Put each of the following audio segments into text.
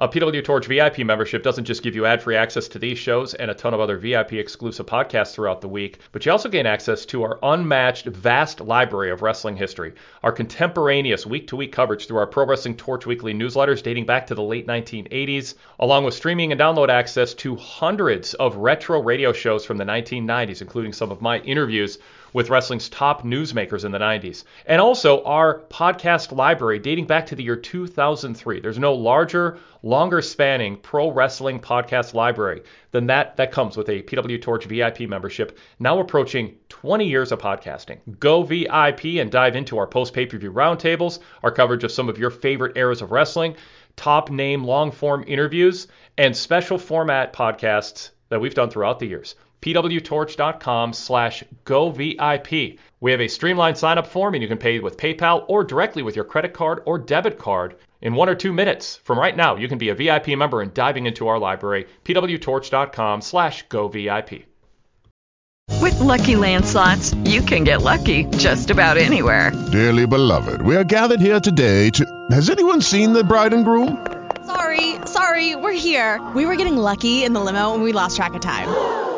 A PW Torch VIP membership doesn't just give you ad free access to these shows and a ton of other VIP exclusive podcasts throughout the week, but you also gain access to our unmatched, vast library of wrestling history, our contemporaneous week to week coverage through our Pro Wrestling Torch weekly newsletters dating back to the late 1980s, along with streaming and download access to hundreds of retro radio shows from the 1990s, including some of my interviews with wrestling's top newsmakers in the 90s. And also our podcast library dating back to the year 2003. There's no larger, longer spanning pro wrestling podcast library than that that comes with a PW Torch VIP membership, now approaching 20 years of podcasting. Go VIP and dive into our post pay per view roundtables, our coverage of some of your favorite eras of wrestling, top name long form interviews, and special format podcasts that we've done throughout the years pwtorch.com slash govip. We have a streamlined sign-up form and you can pay with PayPal or directly with your credit card or debit card in one or two minutes. From right now, you can be a VIP member and diving into our library, pwtorch.com slash govip. With Lucky Land slots, you can get lucky just about anywhere. Dearly beloved, we are gathered here today to... Has anyone seen the bride and groom? Sorry, sorry, we're here. We were getting lucky in the limo and we lost track of time.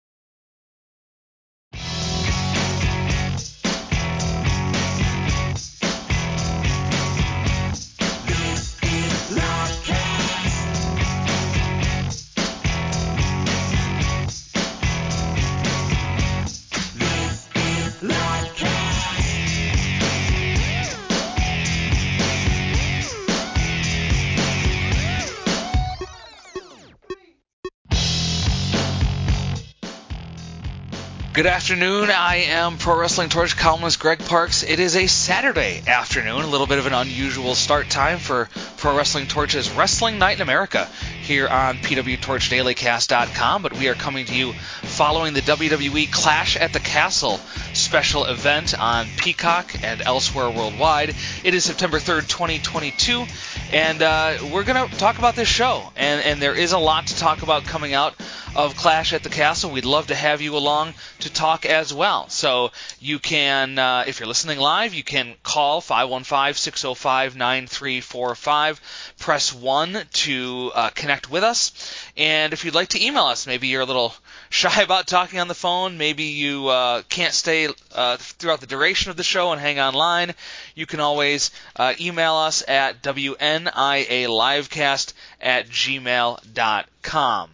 Good afternoon. I am Pro Wrestling Torch columnist Greg Parks. It is a Saturday afternoon, a little bit of an unusual start time for Pro Wrestling Torch's Wrestling Night in America here on PWTorchDailyCast.com. But we are coming to you following the WWE Clash at the Castle special event on Peacock and elsewhere worldwide. It is September 3rd, 2022, and uh, we're going to talk about this show. And, and there is a lot to talk about coming out of Clash at the Castle. We'd love to have you along to talk as well. So you can, uh, if you're listening live, you can call 515-605-9345. Press 1 to uh, connect with us. And if you'd like to email us, maybe you're a little shy about talking on the phone, maybe you uh, can't stay uh, throughout the duration of the show and hang online, you can always uh, email us at wnialivecast at gmail.com.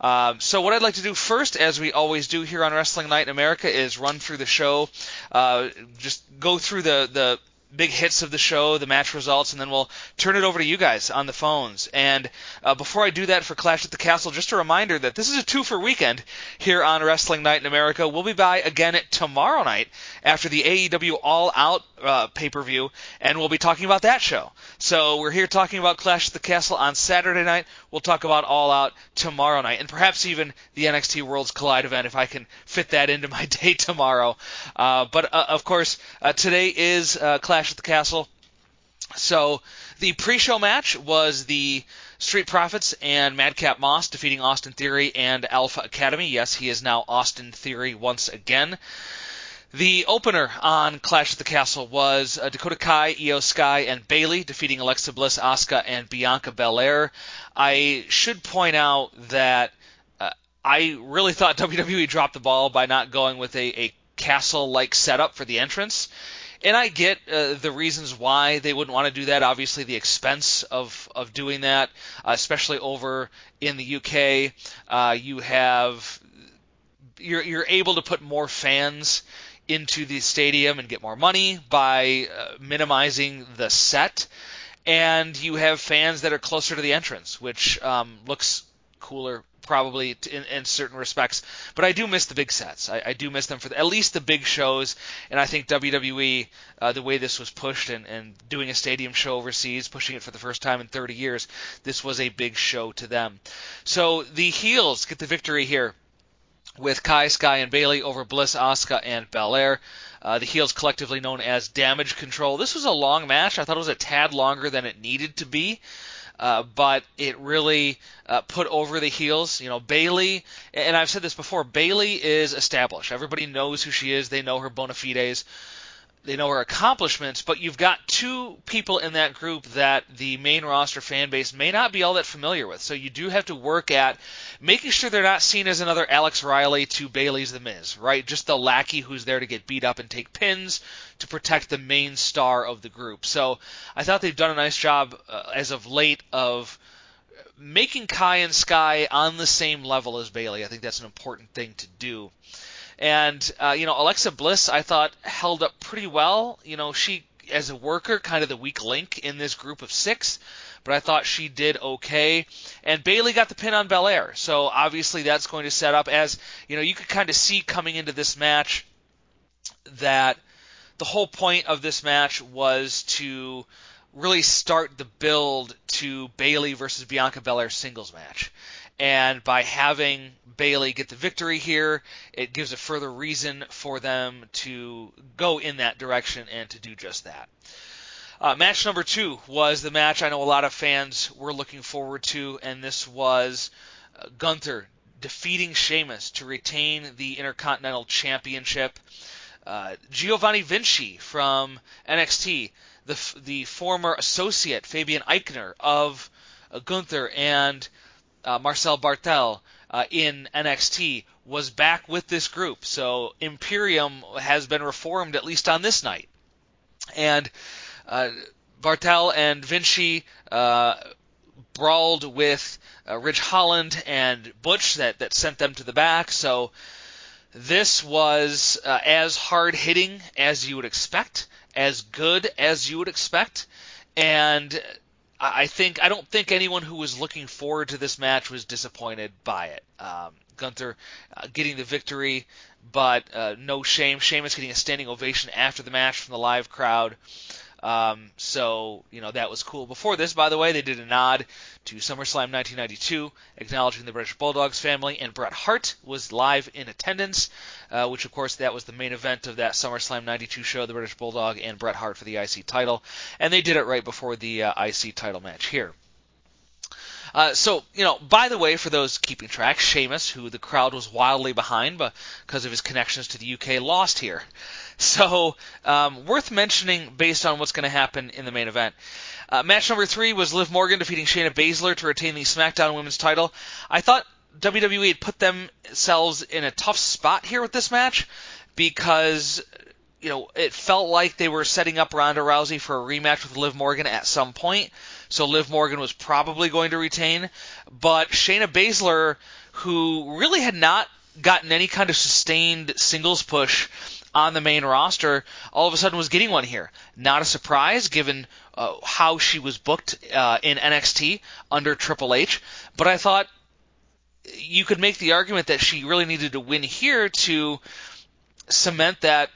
Um, so what I'd like to do first, as we always do here on Wrestling Night in America, is run through the show, uh, just go through the the big hits of the show, the match results, and then we'll turn it over to you guys on the phones. And uh, before I do that for Clash at the Castle, just a reminder that this is a two for weekend here on Wrestling Night in America. We'll be by again tomorrow night after the AEW All Out uh, pay per view, and we'll be talking about that show. So we're here talking about Clash at the Castle on Saturday night. We'll talk about All Out tomorrow night, and perhaps even the NXT Worlds Collide event if I can fit that into my day tomorrow. Uh, but uh, of course, uh, today is uh, Clash at the Castle. So the pre-show match was the Street Profits and Madcap Moss defeating Austin Theory and Alpha Academy. Yes, he is now Austin Theory once again. The opener on Clash at the Castle was uh, Dakota Kai, Iyo Sky, and Bayley defeating Alexa Bliss, Asuka, and Bianca Belair. I should point out that uh, I really thought WWE dropped the ball by not going with a, a castle-like setup for the entrance. And I get uh, the reasons why they wouldn't want to do that. Obviously, the expense of, of doing that, uh, especially over in the UK, uh, you have you're you're able to put more fans into the stadium and get more money by uh, minimizing the set. And you have fans that are closer to the entrance, which um, looks cooler probably in, in, certain respects. But I do miss the big sets. I, I do miss them for the, at least the big shows. And I think WWE, uh, the way this was pushed and, and doing a stadium show overseas, pushing it for the first time in 30 years, this was a big show to them. So the heels get the victory here with Kai, Sky, and Bayley over Bliss, Asuka, and Belair. Uh, the heels collectively known as Damage Control. This was a long match. I thought it was a tad longer than it needed to be. Uh, but it really uh, put over the heels. You know, Bayley, and I've said this before, Bayley is established. Everybody knows who she is. They know her bona fides they know her accomplishments, but you've got two people in that group that the main roster fan base may not be all that familiar with. So you do have to work at making sure they're not seen as another Alex Riley to Bayley's The Miz, right? Just the lackey who's there to get beat up and take pins to protect the main star of the group. So I thought they've done a nice job uh, as of late of making Kai and Sky on the same level as Bayley. I think that's an important thing to do. And uh, you know, Alexa Bliss, I thought held up pretty well. You know, she as a worker, kind of the weak link in this group of six, but I thought she did okay. And Bayley got the pin on Belair, so obviously that's going to set up as you know you could kind of see coming into this match that the whole point of this match was to really start the build to Bayley versus Bianca Belair singles match. And by having Bayley get the victory here, it gives a further reason for them to go in that direction and to do just that. Uh, match number two was the match I know a lot of fans were looking forward to, and this was uh, Gunther defeating Sheamus to retain the Intercontinental Championship. Uh, Giovanni Vinci from NXT, the the former associate Fabian Aichner of uh, Gunther, and uh, Marcel Barthel uh, in NXT was back with this group. So Imperium has been reformed at least on this night. And uh, Barthel and Vinci uh, brawled with uh, Ridge Holland and Butch that, that sent them to the back. So this was uh, as hard hitting as you would expect, as good as you would expect. And I think I don't think anyone who was looking forward to this match was disappointed by it. Um, Gunther uh, getting the victory, but uh, no shame. Sheamus getting a standing ovation after the match from the live crowd. Um, so, you know, that was cool. Before this, by the way, they did a nod to SummerSlam 1992, acknowledging the British Bulldogs family, and Bret Hart was live in attendance, uh, which, of course, that was the main event of that SummerSlam 92 show, the British Bulldog and Bret Hart for the IC title. And they did it right before the uh, IC title match here. Uh, so, you know, by the way, for those keeping track, Sheamus, who the crowd was wildly behind because of his connections to the UK, lost here. So, um, worth mentioning based on what's going to happen in the main event. Uh, match number three was Liv Morgan defeating Shayna Baszler to retain the SmackDown Women's title. I thought WWE had put themselves in a tough spot here with this match because you know, it felt like they were setting up Ronda Rousey for a rematch with Liv Morgan at some point. So Liv Morgan was probably going to retain. But Shayna Baszler, who really had not gotten any kind of sustained singles push on the main roster, all of a sudden was getting one here. Not a surprise given uh, how she was booked uh, in NXT under Triple H, but I thought you could make the argument that she really needed to win here to cement that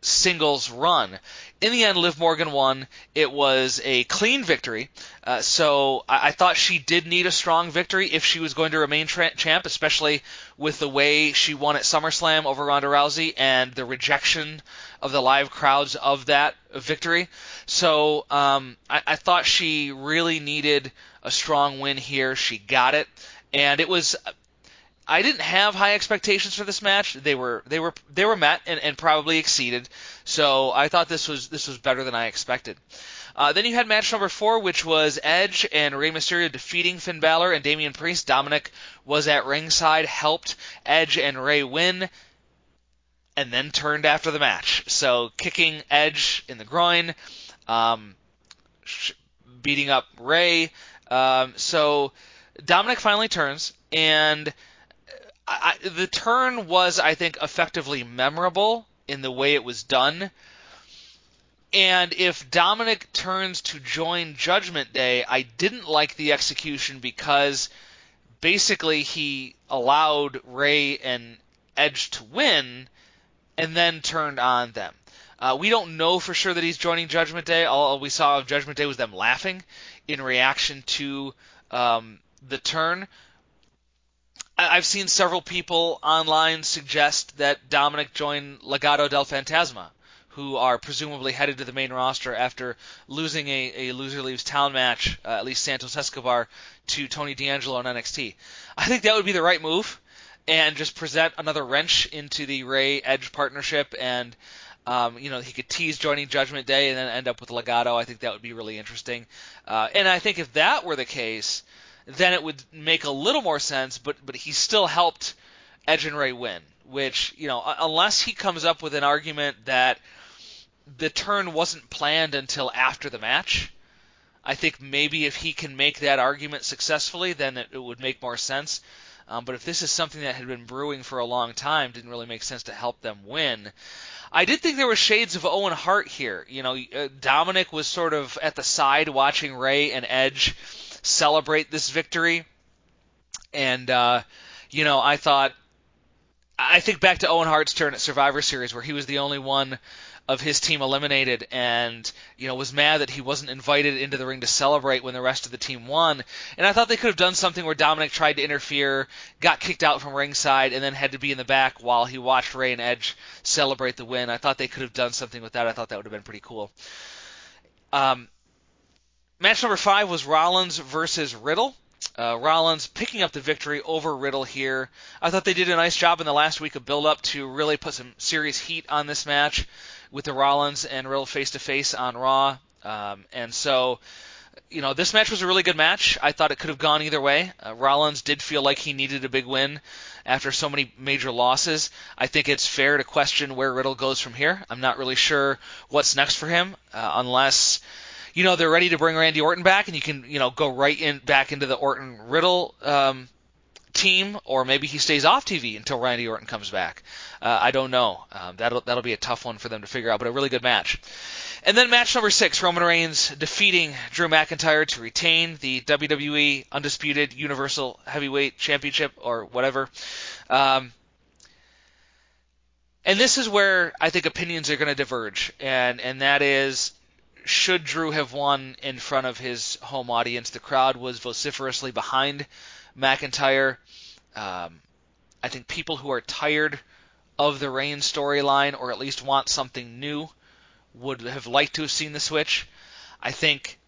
singles run. In the end, Liv Morgan won. It was a clean victory. Uh, so I-, I, thought she did need a strong victory if she was going to remain tra- champ, especially with the way she won at SummerSlam over Ronda Rousey and the rejection of the live crowds of that victory. So um, I-, I thought she really needed a strong win here. She got it. And it was I didn't have high expectations for this match. They were they were they were met and, and probably exceeded. So I thought this was this was better than I expected. Uh, then you had match number four, which was Edge and Rey Mysterio defeating Finn Balor and Damian Priest. Dominic was at ringside, helped Edge and Rey win, and then turned after the match. So kicking Edge in the groin, um, beating up Rey. Um, so Dominic finally turns and I, the turn was, I think, effectively memorable in the way it was done. And if Dominic turns to join Judgment Day, I didn't like the execution because basically he allowed Rey and Edge to win and then turned on them. Uh, we don't know for sure that he's joining Judgment Day. All we saw of Judgment Day was them laughing in reaction to um, the turn. I've seen several people online suggest that Dominic join Legado del Fantasma, who are presumably headed to the main roster after losing a, a loser leaves town match, uh, at least Santos Escobar, to Tony D'Angelo on NXT. I think that would be the right move, and just present another wrench into the Rey Edge partnership, and um, you know he could tease joining Judgment Day and then end up with Legado. I think that would be really interesting, uh, and I think if that were the case then it would make a little more sense. But but he still helped Edge and Rey win, which you know unless he comes up with an argument that the turn wasn't planned until after the match. I think maybe if he can make that argument successfully, then it, it would make more sense. Um, but if this is something that had been brewing for a long time, didn't really make sense to help them win. I did think there were shades of Owen Hart here. You know, uh, Dominic was sort of at the side watching Rey and Edge celebrate this victory. And, uh, you know, I thought, I think back to Owen Hart's turn at Survivor Series where he was the only one of his team eliminated and you know was mad that he wasn't invited into the ring to celebrate when the rest of the team won. And I thought they could have done something where Dominic tried to interfere got kicked out from ringside and then had to be in the back while he watched Rey and Edge celebrate the win. I thought they could have done something with that. I thought that would have been pretty cool. Um, Match number five was Rollins versus Riddle. Uh, Rollins picking up the victory over Riddle here. I thought they did a nice job in the last week of build up to really put some serious heat on this match with the Rollins and Riddle face to face on Raw. Um, and so, you know, this match was a really good match. I thought it could have gone either way. Uh, Rollins did feel like he needed a big win after so many major losses. I think it's fair to question where Riddle goes from here. I'm not really sure what's next for him, uh, unless you know they're ready to bring Randy Orton back, and you can you know go right in back into the Orton Riddle um, team, or maybe he stays off TV until Randy Orton comes back. Uh, I don't know. Um, that'll that'll be a tough one for them to figure out, but a really good match. And then match number six, Roman Reigns defeating Drew McIntyre to retain the WWE Undisputed Universal Heavyweight Championship or whatever. Um, and this is where I think opinions are going to diverge, and and that is should Drew have won in front of his home audience, the crowd was vociferously behind McIntyre. Um, I think people who are tired of the Reigns storyline, or at least want something new, would have liked to have seen the switch. I think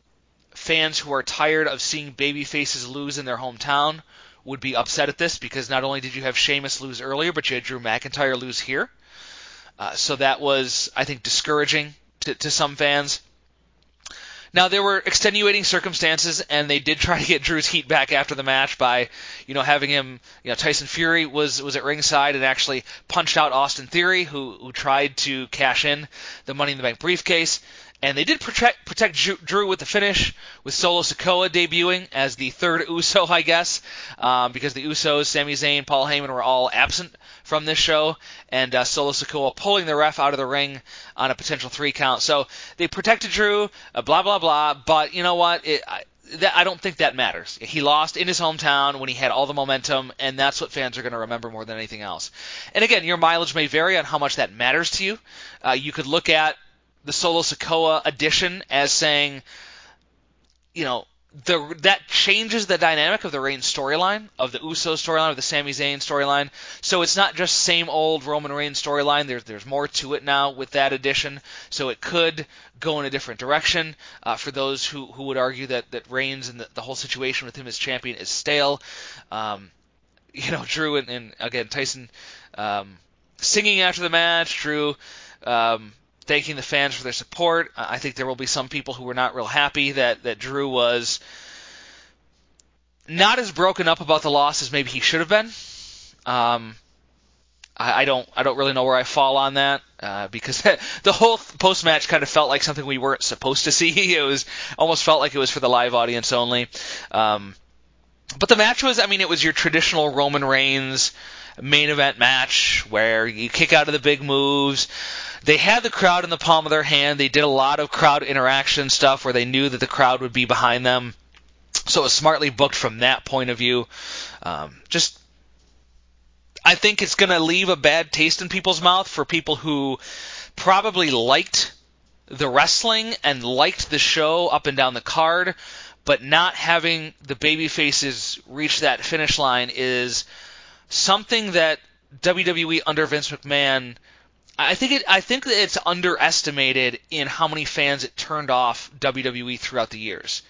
fans who are tired of seeing baby faces lose in their hometown would be upset at this because not only did you have Sheamus lose earlier, but you had Drew McIntyre lose here. Uh, so that was, I think, discouraging to, to some fans. Now there were extenuating circumstances, and they did try to get Drew's heat back after the match by, you know, having him. You know, Tyson Fury was was at ringside and actually punched out Austin Theory, who who tried to cash in the Money in the Bank briefcase. And they did protect protect Drew with the finish, with Solo Sikoa debuting as the third Uso, I guess, um, because the Usos, Sami Zayn, Paul Heyman were all absent from this show, and uh, Solo Sikoa pulling the ref out of the ring on a potential three count. So they protected Drew, uh, blah blah blah. But you know what? It, I, that, I don't think that matters. He lost in his hometown when he had all the momentum, and that's what fans are going to remember more than anything else. And again, your mileage may vary on how much that matters to you. Uh, you could look at the Solo Sikoa addition as saying, you know, the that changes the dynamic of the Reigns storyline, of the Uso storyline, of the Sami Zayn storyline. So it's not just same old Roman Reigns storyline. There's there's more to it now with that addition. So it could go in a different direction. Uh, for those who, who would argue that that Reigns and the, the whole situation with him as champion is stale. Um, you know, Drew and, and again Tyson um, singing after the match. Drew. Um, thanking the fans for their support. I think there will be some people who were not real happy that, that Drew was not as broken up about the loss as maybe he should have been. Um, I, I, don't I don't really know where I fall on that uh, because the whole post match kind of felt like something we weren't supposed to see. It was almost felt like it was for the live audience only. Um, but the match was I mean it was your traditional Roman Reigns main event match where you kick out of the big moves they had the crowd in the palm of their hand. They did a lot of crowd interaction stuff where they knew that the crowd would be behind them. So it was smartly booked from that point of view. Um, just, I think it's going to leave a bad taste in people's mouth for people who probably liked the wrestling and liked the show up and down the card, but not having the baby faces reach that finish line is something that WWE under Vince McMahon I think it. I think that it's underestimated in how many fans it turned off WWE throughout the years.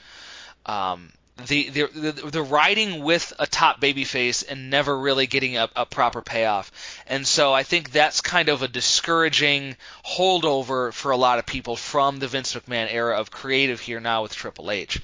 Um, the, the the the riding with a top babyface and never really getting a, a proper payoff, and so I think that's kind of a discouraging holdover for a lot of people from the Vince McMahon era of creative here now with Triple H.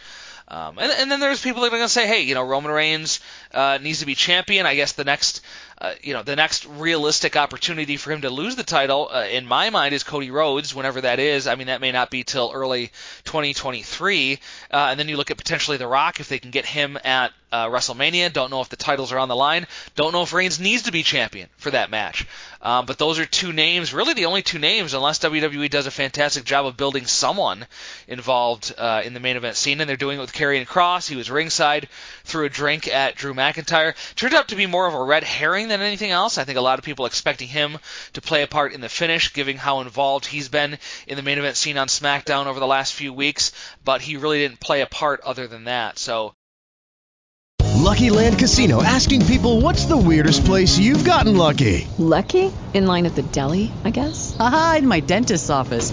Um, and, and, then there's people that are going to say, hey, you know, Roman Reigns uh, needs to be champion. I guess the next uh, you know, the next realistic opportunity for him to lose the title, uh, in my mind, is Cody Rhodes, whenever that is. I mean, that may not be till early 2023. Uh, and then you look at potentially The Rock if they can get him at uh, WrestleMania. Don't know if the titles are on the line. Don't know if Reigns needs to be champion for that match. Um, but those are two names, really the only two names, unless WWE does a fantastic job of building someone involved uh, in the main event scene. And they're doing it with Karrion Kross. He was ringside, threw a drink at Drew McIntyre. Turned out to be more of a red herring than anything else. I think a lot of people expecting him to play a part in the finish, given how involved he's been in the main event scene on SmackDown over the last few weeks, but he really didn't play a part other than that. So Lucky Land Casino asking people what's the weirdest place you've gotten lucky? Lucky? In line at the deli, I guess? Aha, in my dentist's office.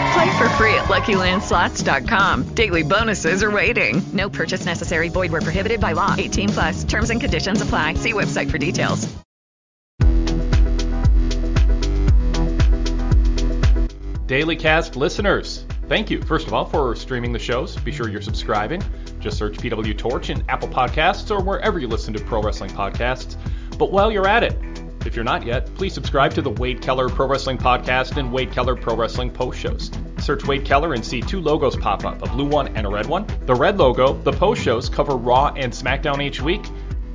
Play for free at LuckyLandSlots.com. Daily bonuses are waiting. No purchase necessary. Void where prohibited by law. 18 plus. Terms and conditions apply. See website for details. Daily Cast listeners, thank you, first of all, for streaming the shows. Be sure you're subscribing. Just search PW Torch in Apple Podcasts or wherever you listen to pro wrestling podcasts. But while you're at it, if you're not yet, please subscribe to the Wade Keller Pro Wrestling Podcast and Wade Keller Pro Wrestling Post shows. Search Wade Keller and see two logos pop up, a blue one and a red one. The red logo, the post shows cover Raw and SmackDown each week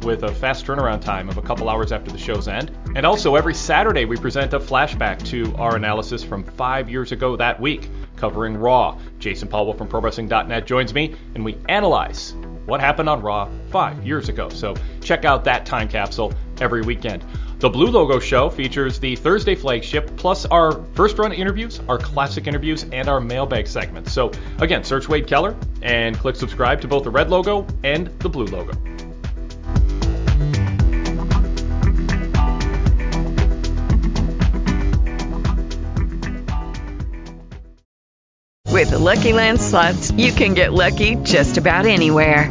with a fast turnaround time of a couple hours after the show's end. And also, every Saturday, we present a flashback to our analysis from five years ago that week, covering Raw. Jason Powell from ProWrestling.net joins me, and we analyze what happened on Raw five years ago. So check out that time capsule every weekend. The Blue Logo Show features the Thursday flagship, plus our first run interviews, our classic interviews, and our mailbag segments. So again, search Wade Keller and click subscribe to both the red logo and the blue logo. With the Lucky Land slots, you can get lucky just about anywhere.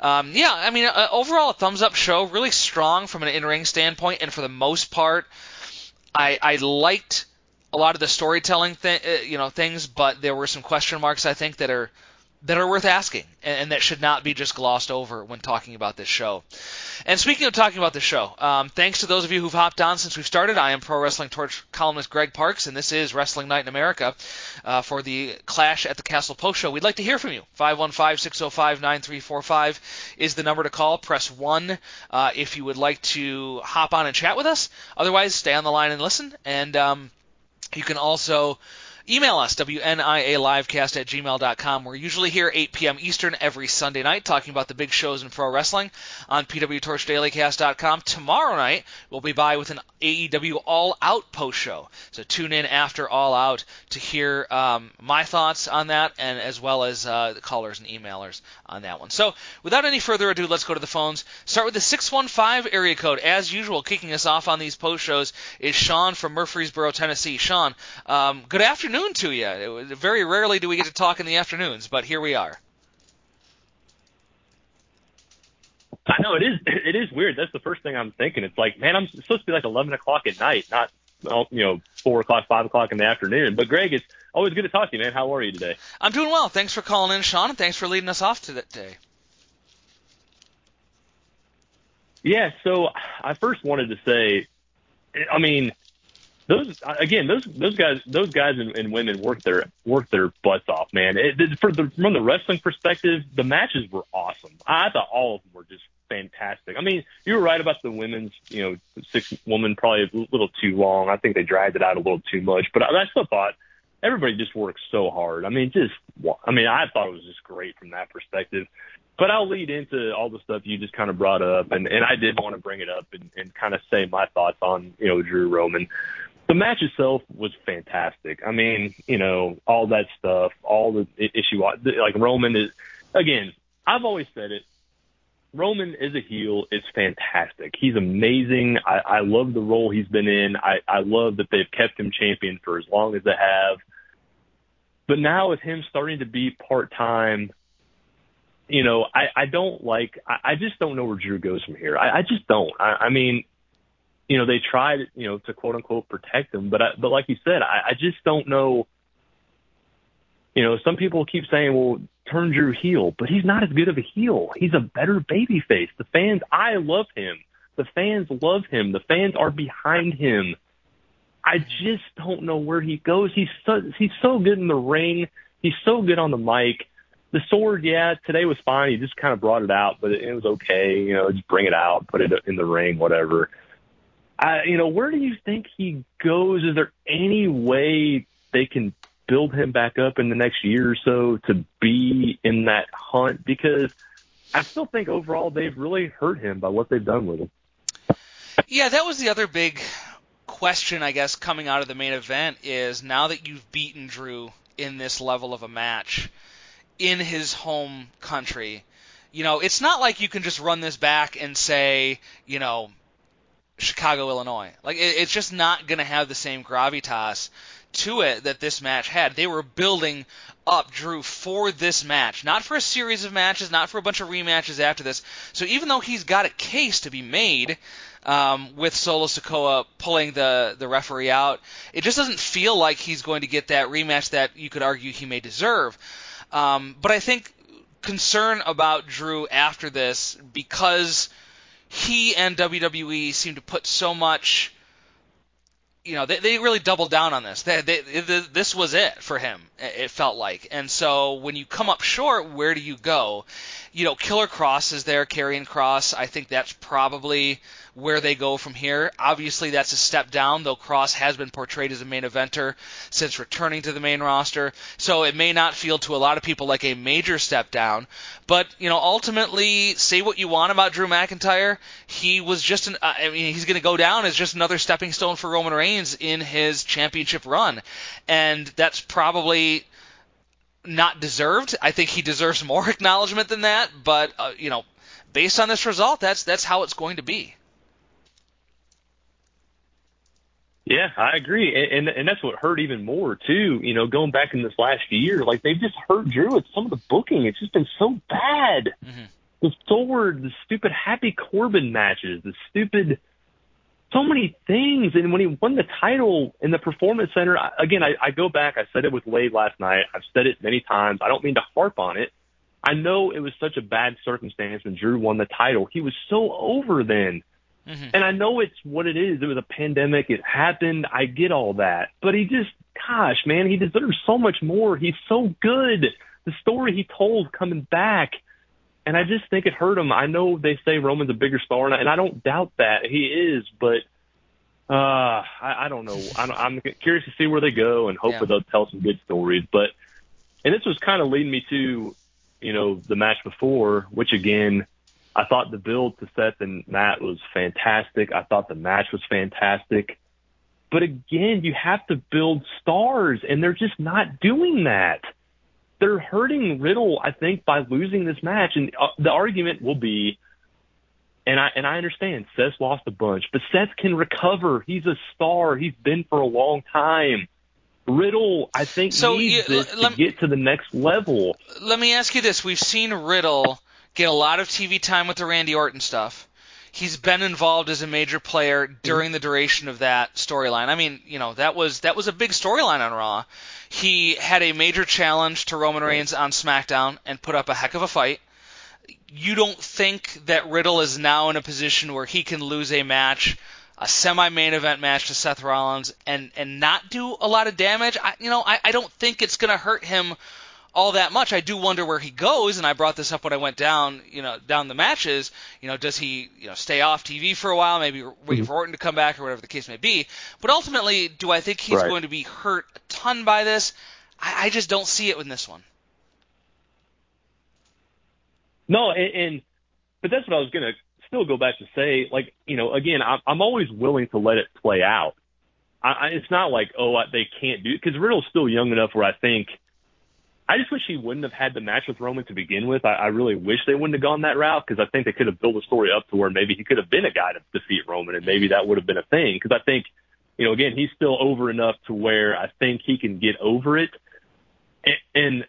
Um, yeah, I mean, uh, overall, a thumbs up show. Really strong from an in ring standpoint, and for the most part, I, I liked a lot of the storytelling, th- uh, you know, things, but there were some question marks I think that are that are worth asking and, and, that should not be just glossed over when talking about this show. And speaking of talking about the show, um, thanks to those of you who've hopped on since we've started. I am Pro Wrestling Torch columnist Greg Parks, and this is Wrestling Night in America uh, for the Clash at the Castle Post Show. We'd like to hear from you. 515-605-9345 is the number to call. Press 1 uh, if you would like to hop on and chat with us. Otherwise, stay on the line and listen. And um, you can also Email us, WNIALivecast at gmail.com. We're usually here 8 p.m. Eastern every Sunday night talking about the big shows in pro wrestling on PWTorchDailyCast.com. Tomorrow night, we'll be by with an AEW All Out post show. So tune in after All Out to hear um, my thoughts on that and as well as uh, the callers and emailers on that one. So without any further ado, let's go to the phones. Start with the 615 area code. As usual, kicking us off on these post shows is Sean from Murfreesboro, Tennessee. Sean, um, good afternoon to you. very rarely do we get to talk in the afternoons, but here we are. I know it is. It is weird. That's the first thing I'm thinking. It's like, man, I'm supposed to be like 11 o'clock at night, not you know four o'clock, five o'clock in the afternoon. But Greg, it's always good to talk to you, man. How are you today? I'm doing well. Thanks for calling in, Sean, and thanks for leading us off today. Yeah. So I first wanted to say, I mean, those again, those those guys, those guys and, and women work their work their butts off, man. It, for the from the wrestling perspective, the matches were awesome. I thought all of them were just fantastic. I mean, you were right about the women's, you know, six woman probably a little too long. I think they dragged it out a little too much, but I, I still thought everybody just works so hard. I mean, just I mean, I thought it was just great from that perspective. But I'll lead into all the stuff you just kind of brought up, and and I did want to bring it up and, and kind of say my thoughts on you know Drew Roman the match itself was fantastic. I mean, you know, all that stuff, all the issue, like Roman is, again, I've always said it. Roman is a heel. It's fantastic. He's amazing. I, I love the role he's been in. I, I love that they've kept him champion for as long as they have. But now with him starting to be part time, you know, I, I don't like. I, I just don't know where Drew goes from here. I, I just don't. I, I mean, you know, they tried, you know, to quote unquote protect him. But I, but like you said, I, I just don't know. You know, some people keep saying, well, turn Drew heel, but he's not as good of a heel. He's a better baby face. The fans, I love him. The fans love him. The fans are behind him. I just don't know where he goes. He's so he's so good in the ring. He's so good on the mic. The sword, yeah, today was fine. He just kind of brought it out, but it, it was okay. You know, just bring it out, put it in the ring, whatever. I, you know, where do you think he goes? Is there any way they can build him back up in the next year or so to be in that hunt? Because I still think overall they've really hurt him by what they've done with him. Yeah, that was the other big question, I guess, coming out of the main event is now that you've beaten Drew in this level of a match in his home country, you know, it's not like you can just run this back and say, you know, Chicago, Illinois. Like it, it's just not going to have the same gravitas to it that this match had. They were building up Drew for this match, not for a series of matches, not for a bunch of rematches after this. So even though he's got a case to be made um, with Solo Sikoa pulling the the referee out, it just doesn't feel like he's going to get that rematch that you could argue he may deserve. Um, but I think concern about Drew after this because he and WWE seem to put so much. You know, they, they really doubled down on this. They, they, this was it for him. It felt like, and so when you come up short, where do you go? You know, Killer Kross is there, Karrion Kross. I think that's probably where they go from here. Obviously, that's a step down, though Kross has been portrayed as a main eventer since returning to the main roster. So it may not feel to a lot of people like a major step down. But, you know, ultimately, say what you want about Drew McIntyre. He was just an, uh, I mean, he's going to go down as just another stepping stone for Roman Reigns in his championship run. And that's probably not deserved. I think he deserves more acknowledgement than that, but uh, you know, based on this result, that's that's how it's going to be. Yeah, I agree, and, and and that's what hurt even more too. You know, going back in this last year, like they've just hurt Drew with some of the booking. It's just been so bad. Mm-hmm. The Sword, the stupid Happy Corbin matches, the stupid, so many things. And when he won the title in the Performance Center, I, again, I, I go back. I said it with Wade last night. I've said it many times. I don't mean to harp on it. I know it was such a bad circumstance when Drew won the title. He was so over then. Mm-hmm. And I know it's what it is. It was a pandemic. It happened. I get all that. But he just, gosh, man, he deserves so much more. He's so good. The story he told coming back. And I just think it hurt him. I know they say Roman's a bigger star, and I, and I don't doubt that he is, but uh, I, I don't know. I'm, I'm curious to see where they go, and hopefully yeah. they'll tell some good stories. But and this was kind of leading me to, you know, the match before, which again, I thought the build to Seth and Matt was fantastic. I thought the match was fantastic. But again, you have to build stars, and they're just not doing that. They're hurting Riddle, I think, by losing this match. And uh, the argument will be, and I and I understand Seth lost a bunch, but Seth can recover. He's a star. He's been for a long time. Riddle, I think, so, needs you, this to get to the next level. Let me ask you this: We've seen Riddle get a lot of TV time with the Randy Orton stuff. He's been involved as a major player mm-hmm. during the duration of that storyline. I mean, you know, that was that was a big storyline on Raw. He had a major challenge to Roman Reigns on SmackDown and put up a heck of a fight. You don't think that Riddle is now in a position where he can lose a match, a semi-main event match to Seth Rollins, and and not do a lot of damage? I, you know, I, I don't think it's going to hurt him all that much. I do wonder where he goes, and I brought this up when I went down, you know, down the matches. You know, does he, you know, stay off TV for a while, maybe wait mm-hmm. for Orton to come back or whatever the case may be. But ultimately, do I think he's right. going to be hurt a ton by this? I, I just don't see it in this one. No, and, and but that's what I was gonna still go back to say. Like, you know, again, I'm, I'm always willing to let it play out. I, I, it's not like, oh, I, they can't do because Riddle's still young enough where I think I just wish he wouldn't have had the match with Roman to begin with. I, I really wish they wouldn't have gone that route because I think they could have built a story up to where maybe he could have been a guy to defeat Roman and maybe that would have been a thing. Because I think, you know, again, he's still over enough to where I think he can get over it. And, and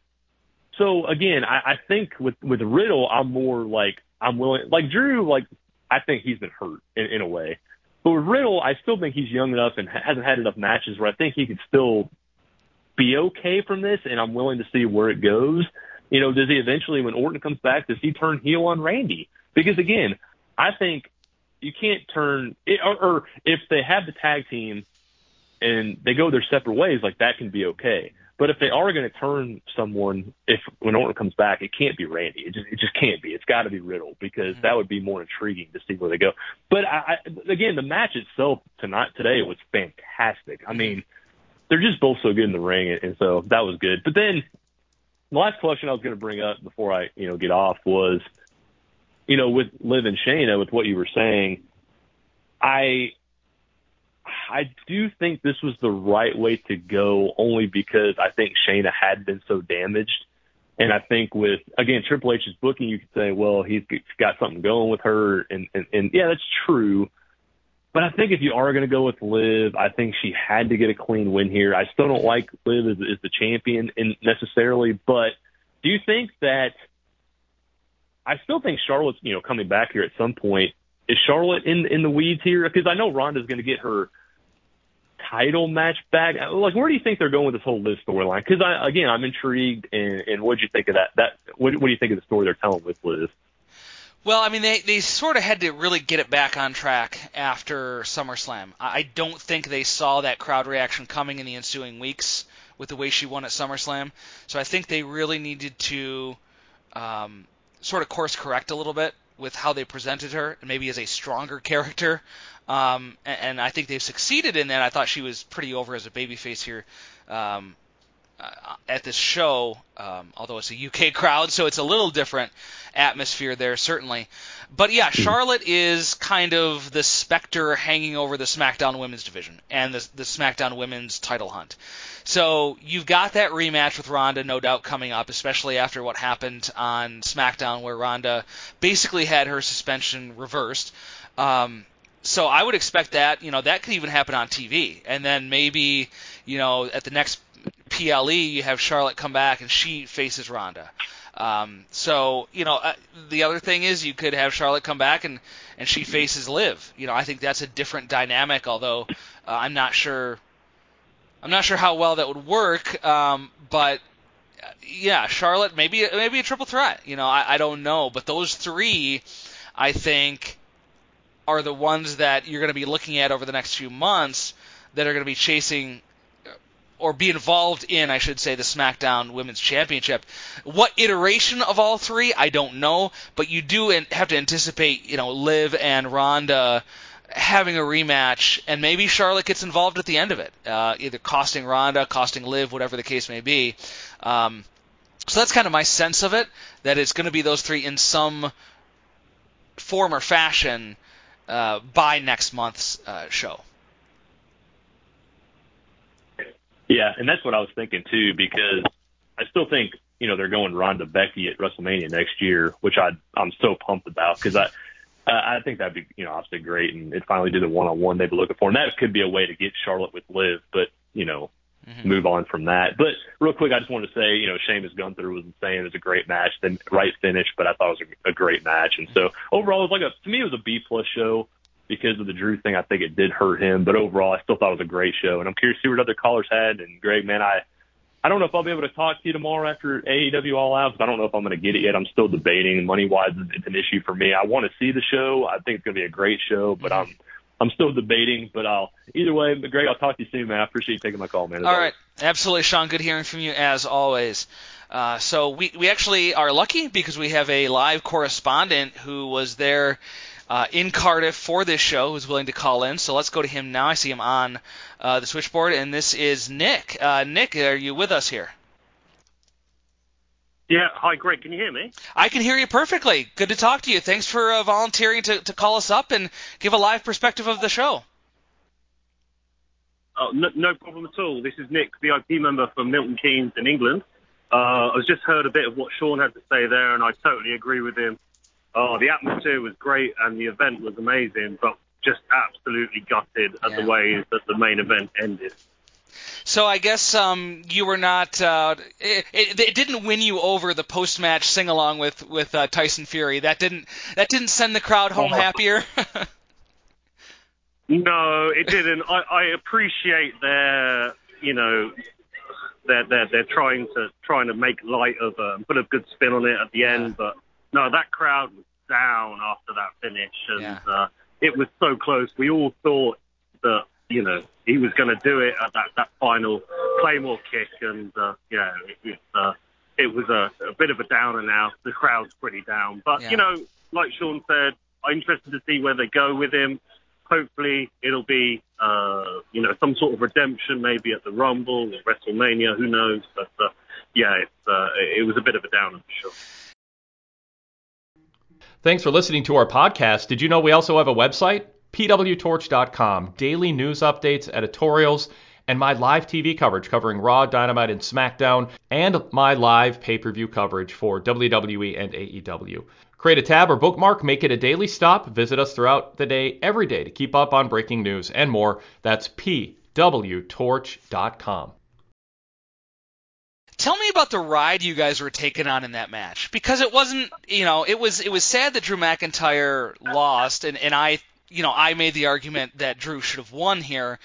so again, I, I think with with Riddle, I'm more like I'm willing. Like Drew, like I think he's been hurt in, in a way. But with Riddle, I still think he's young enough and hasn't had enough matches where I think he could still be okay from this, and I'm willing to see where it goes. You know, does he eventually, when Orton comes back, does he turn heel on Randy? Because again, I think you can't turn, it, or, or if they have the tag team and they go their separate ways, like that can be okay. But if they are going to turn someone, if when Orton comes back, it can't be Randy. It just it just can't be. It's got to be Riddle because mm-hmm. that would be more intriguing to see where they go. But I, I, again, the match itself tonight today was fantastic. I mean, they're just both so good in the ring, and so that was good. But then the last question I was going to bring up before I you know get off was, you know, with Liv and Shayna, with what you were saying, I I do think this was the right way to go, only because I think Shayna had been so damaged. And I think with again Triple H's booking, you could say, well, he's got something going with her, and and, and yeah, that's true. But I think if you are going to go with Liv, I think she had to get a clean win here. I still don't like Liv as, as the champion in necessarily, but do you think that? I still think Charlotte's you know coming back here at some point. Is Charlotte in in the weeds here? Because I know Ronda's going to get her title match back. Like, where do you think they're going with this whole Liv storyline? Because I again, I'm intrigued. And, and what do you think of that? That what, what do you think of the story they're telling with Liv? Well, I mean, they, they sort of had to really get it back on track after SummerSlam. I don't think they saw that crowd reaction coming in the ensuing weeks with the way she won at SummerSlam. So I think they really needed to um, sort of course correct a little bit with how they presented her, and maybe as a stronger character. Um, and, and, I think they've succeeded in that. I thought she was pretty over as a babyface here. Um, uh, at this show, um, although it's a UK crowd, so it's a little different atmosphere there, certainly. But yeah, hmm. Charlotte is kind of the specter hanging over the SmackDown Women's division and the, the SmackDown Women's title hunt. So you've got that rematch with Ronda, no doubt, coming up, especially after what happened on SmackDown, where Ronda basically had her suspension reversed. Um, so I would expect that, you know, that could even happen on TV, and then maybe, you know, at the next PLE, you have Charlotte come back and she faces Ronda. Um, so you know, uh, the other thing is you could have Charlotte come back and and she faces Liv. You know, I think that's a different dynamic. Although uh, I'm not sure, I'm not sure how well that would work. Um, but uh, yeah, Charlotte maybe maybe a triple threat. You know, I, I don't know, but those three, I think, are the ones that you're going to be looking at over the next few months that are going to be chasing or be involved in, I should say, the SmackDown Women's Championship. What iteration of all three, I don't know, but you do have to anticipate, you know, Liv and Ronda having a rematch, and maybe Charlotte gets involved at the end of it, uh, either costing Ronda, costing Liv, whatever the case may be. Um, so that's kind of my sense of it, that it's going to be those three in some form or fashion uh, by next month's uh, show. Yeah, and that's what I was thinking too, because I still think you know they're going Ronda Becky at WrestleMania next year, which I I'm so pumped about because I I think that'd be you know obviously great, and it finally do the one on one they've been looking for, and that could be a way to get Charlotte with Liv, but you know mm-hmm. move on from that. But real quick, I just wanted to say you know Sheamus Gunther was insane. It was a great match, then right finish, but I thought it was a, a great match, and so overall it was like a to me it was a B plus show because of the Drew thing, I think it did hurt him. But overall, I still thought it was a great show. And I'm curious to see what other callers had. And Greg, man, I I don't know if I'll be able to talk to you tomorrow after AEW All Out. I don't know if I'm going to get it yet. I'm still debating. Money wise, it's an issue for me. I want to see the show. I think it's going to be a great show, but I'm I'm still debating. But I'll either way, Greg, I'll talk to you soon, man. I appreciate you taking my call, man. All always. right, absolutely, Sean. Good hearing from you as always. Uh, so we we actually are lucky because we have a live correspondent who was there uh, in Cardiff for this show who's willing to call in. So let's go to him now. I see him on uh, the switchboard, and this is Nick. Uh, Nick, are you with us here? Yeah. Hi, Greg. Can you hear me? I can hear you perfectly. Good to talk to you. Thanks for uh, volunteering to, to call us up and give a live perspective of the show. Oh, no, no problem at all. This is Nick, VIP member from Milton Keynes in England. Uh, I've just heard a bit of what Sean had to say there, and I totally agree with him. Oh, the atmosphere was great and the event was amazing, but just absolutely gutted at yeah. the way that the main event ended. So I guess um, you were not. Uh, it, it, it, didn't win you over the post-match sing-along with with uh, Tyson Fury. That didn't that didn't send the crowd home happier. no, it didn't. I, I appreciate their you know they're they're they're trying to trying to make light of um, put a good spin on it at the end, but no, that crowd was down after that finish, and yeah. uh, it was so close. We all thought that you know he was going to do it at that that final claymore kick, and uh, yeah, it, it, uh, it was a, a bit of a downer. Now the crowd's pretty down, but yeah. you know, like Sean said, I'm interested to see where they go with him. hopefully it'll be uh, you know some sort of redemption, maybe at the Rumble or WrestleMania. Who knows? But uh, yeah, it's, uh, it was a bit of a downer for sure. Thanks for listening to our podcast. Did you know we also have a website? pwtorch.com. Daily news updates, editorials, and my live TV coverage covering Raw, Dynamite, and SmackDown, and my live pay per view coverage for WWE and AEW. Create a tab or bookmark, make it a daily stop. Visit us throughout the day, every day, to keep up on breaking news and more. That's pwtorch.com. Tell me about the ride you guys were taking on in that match. Because it wasn't, you know, it was it was sad that Drew McIntyre lost and and I you know, I made the argument that Drew should have won here,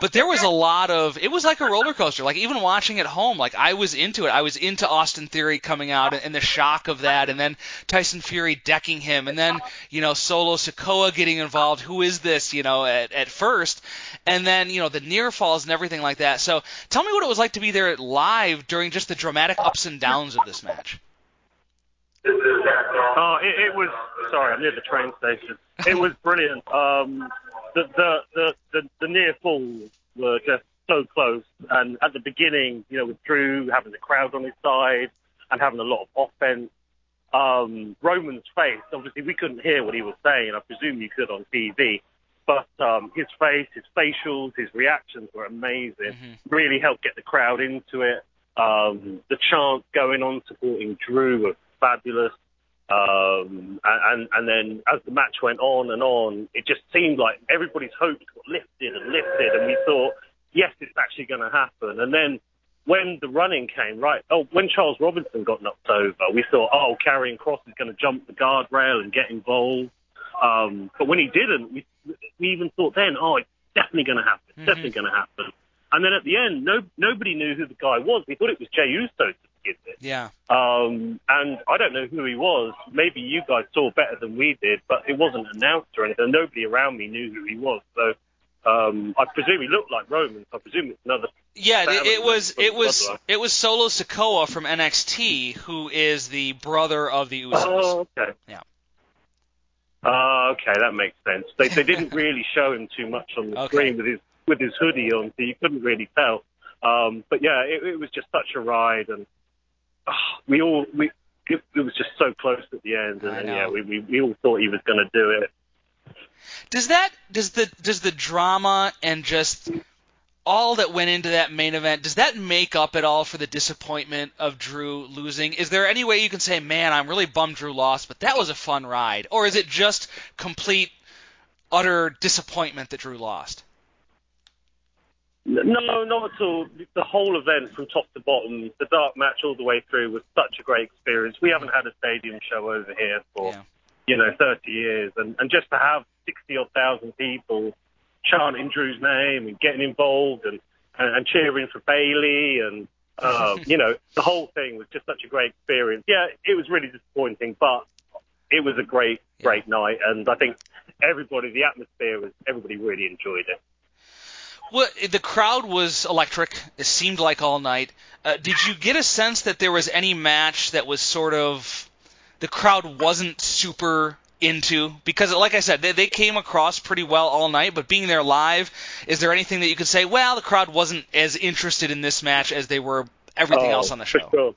but there was a lot of it was like a roller coaster. Like even watching at home, like I was into it. I was into Austin Theory coming out and the shock of that, and then Tyson Fury decking him, and then you know Solo Sikoa getting involved. Who is this? You know, at at first, and then you know the near falls and everything like that. So tell me what it was like to be there live during just the dramatic ups and downs of this match. Oh, it, it was. Sorry, I'm near the train station. It was brilliant. Um, the, the the the the near falls were just so close, and at the beginning, you know, with Drew having the crowd on his side and having a lot of offense. Um, Roman's face, obviously, we couldn't hear what he was saying. I presume you could on TV, but um, his face, his facials, his reactions were amazing. Mm-hmm. Really helped get the crowd into it. Um, the chants going on supporting Drew was fabulous. Um, and, and then as the match went on and on, it just seemed like everybody's hopes got lifted and lifted, and we thought, yes, it's actually going to happen. And then when the running came, right, oh, when Charles Robinson got knocked over, we thought, oh, Karrion Kross is going to jump the guardrail and get involved. Um, but when he didn't, we, we even thought then, oh, it's definitely going to happen. It's Mm-hmm. definitely going to happen. And then at the end, no, nobody knew who the guy was. We thought it was Jey Uso to Yeah. Um, and I don't know who he was. Maybe you guys saw better than we did, but it wasn't announced or anything. Nobody around me knew who he was. So um, I presume he looked like Roman. I presume it's another. Yeah, it, was it was bloodline. it was Solo Sikoa from NXT, who is the brother of the Usos. Oh, okay. Yeah. Oh, okay, that makes sense. They they didn't really show him too much on the Okay. screen with his with his hoodie on, so you couldn't really tell. Um, but yeah, it, it was just such a ride, and ah, we all we it, it was just so close at the end, and, and yeah, we, we we all thought he was going to do it. Does that does the does the drama and just all that went into that main event does that make up at all for the disappointment of Drew losing? Is there any way you can say, "Man, I'm really bummed Drew lost, but that was a fun ride," or is it just complete utter disappointment that Drew lost? No, not at all. The whole event from top to bottom, the dark match all the way through was such a great experience. We haven't had a stadium show over here for, you know, 30 years. And, and just to have 60 odd thousand people chanting Drew's name and getting involved and, and, and cheering for Bayley and, um, you know, the whole thing was just such a great experience. Yeah, it was really disappointing, but it was a great, great night. And I think everybody, the atmosphere was, everybody really enjoyed it. Well, the crowd was electric. It seemed like all night. Uh, did you get a sense that there was any match that was sort of the crowd wasn't super into? Because, like I said, they, they came across pretty well all night. But being there live, is there anything that you could say? Well, the crowd wasn't as interested in this match as they were everything Oh, else on the show. Sure.